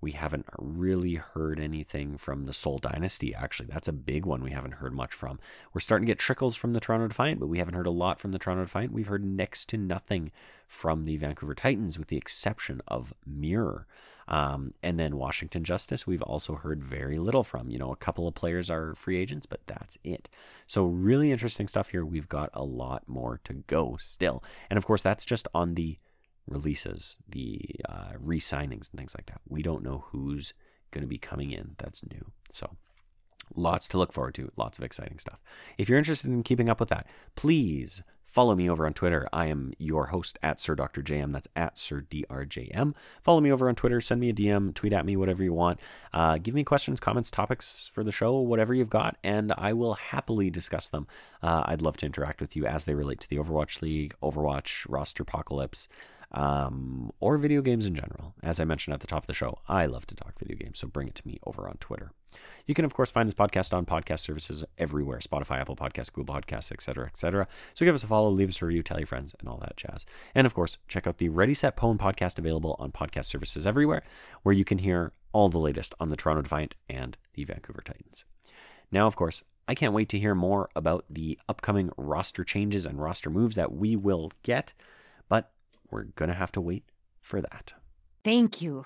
we haven't really heard anything from the Seoul Dynasty, actually. That's a big one we haven't heard much from. We're starting to get trickles from the Toronto Defiant, but we haven't heard a lot from the Toronto Defiant. We've heard next to nothing from the Vancouver Titans, with the exception of Mirror. Um, and then Washington Justice, we've also heard very little from. You know, a couple of players are free agents, but that's it. So, really interesting stuff here. We've got a lot more to go still. And of course, that's just on the releases, the uh, re signings, and things like that. We don't know who's going to be coming in that's new. So, lots to look forward to, lots of exciting stuff. If you're interested in keeping up with that, please follow me over on Twitter. I am your host at Sir Dr. JM. That's at Sir DRJM. Follow me over on Twitter. Send me a DM, tweet at me, whatever you want. Uh, give me questions, comments, topics for the show, whatever you've got, and I will happily discuss them. Uh, I'd love to interact with you as they relate to the Overwatch League, Overwatch, Roster Apocalypse um, or video games in general. As I mentioned at the top of the show, I love to talk video games, so bring it to me over on Twitter. You can, of course, find this podcast on podcast services everywhere Spotify, Apple Podcasts, Google Podcasts, etc., etc. So give us a follow, leave us a review, tell your friends, and all that jazz. And of course, check out the Ready Set Pwn podcast available on podcast services everywhere, where you can hear all the latest on the Toronto Defiant and the Vancouver Titans. Now, of course, I can't wait to hear more about the upcoming roster changes and roster moves that we will get, but we're going to have to wait for that. Thank you.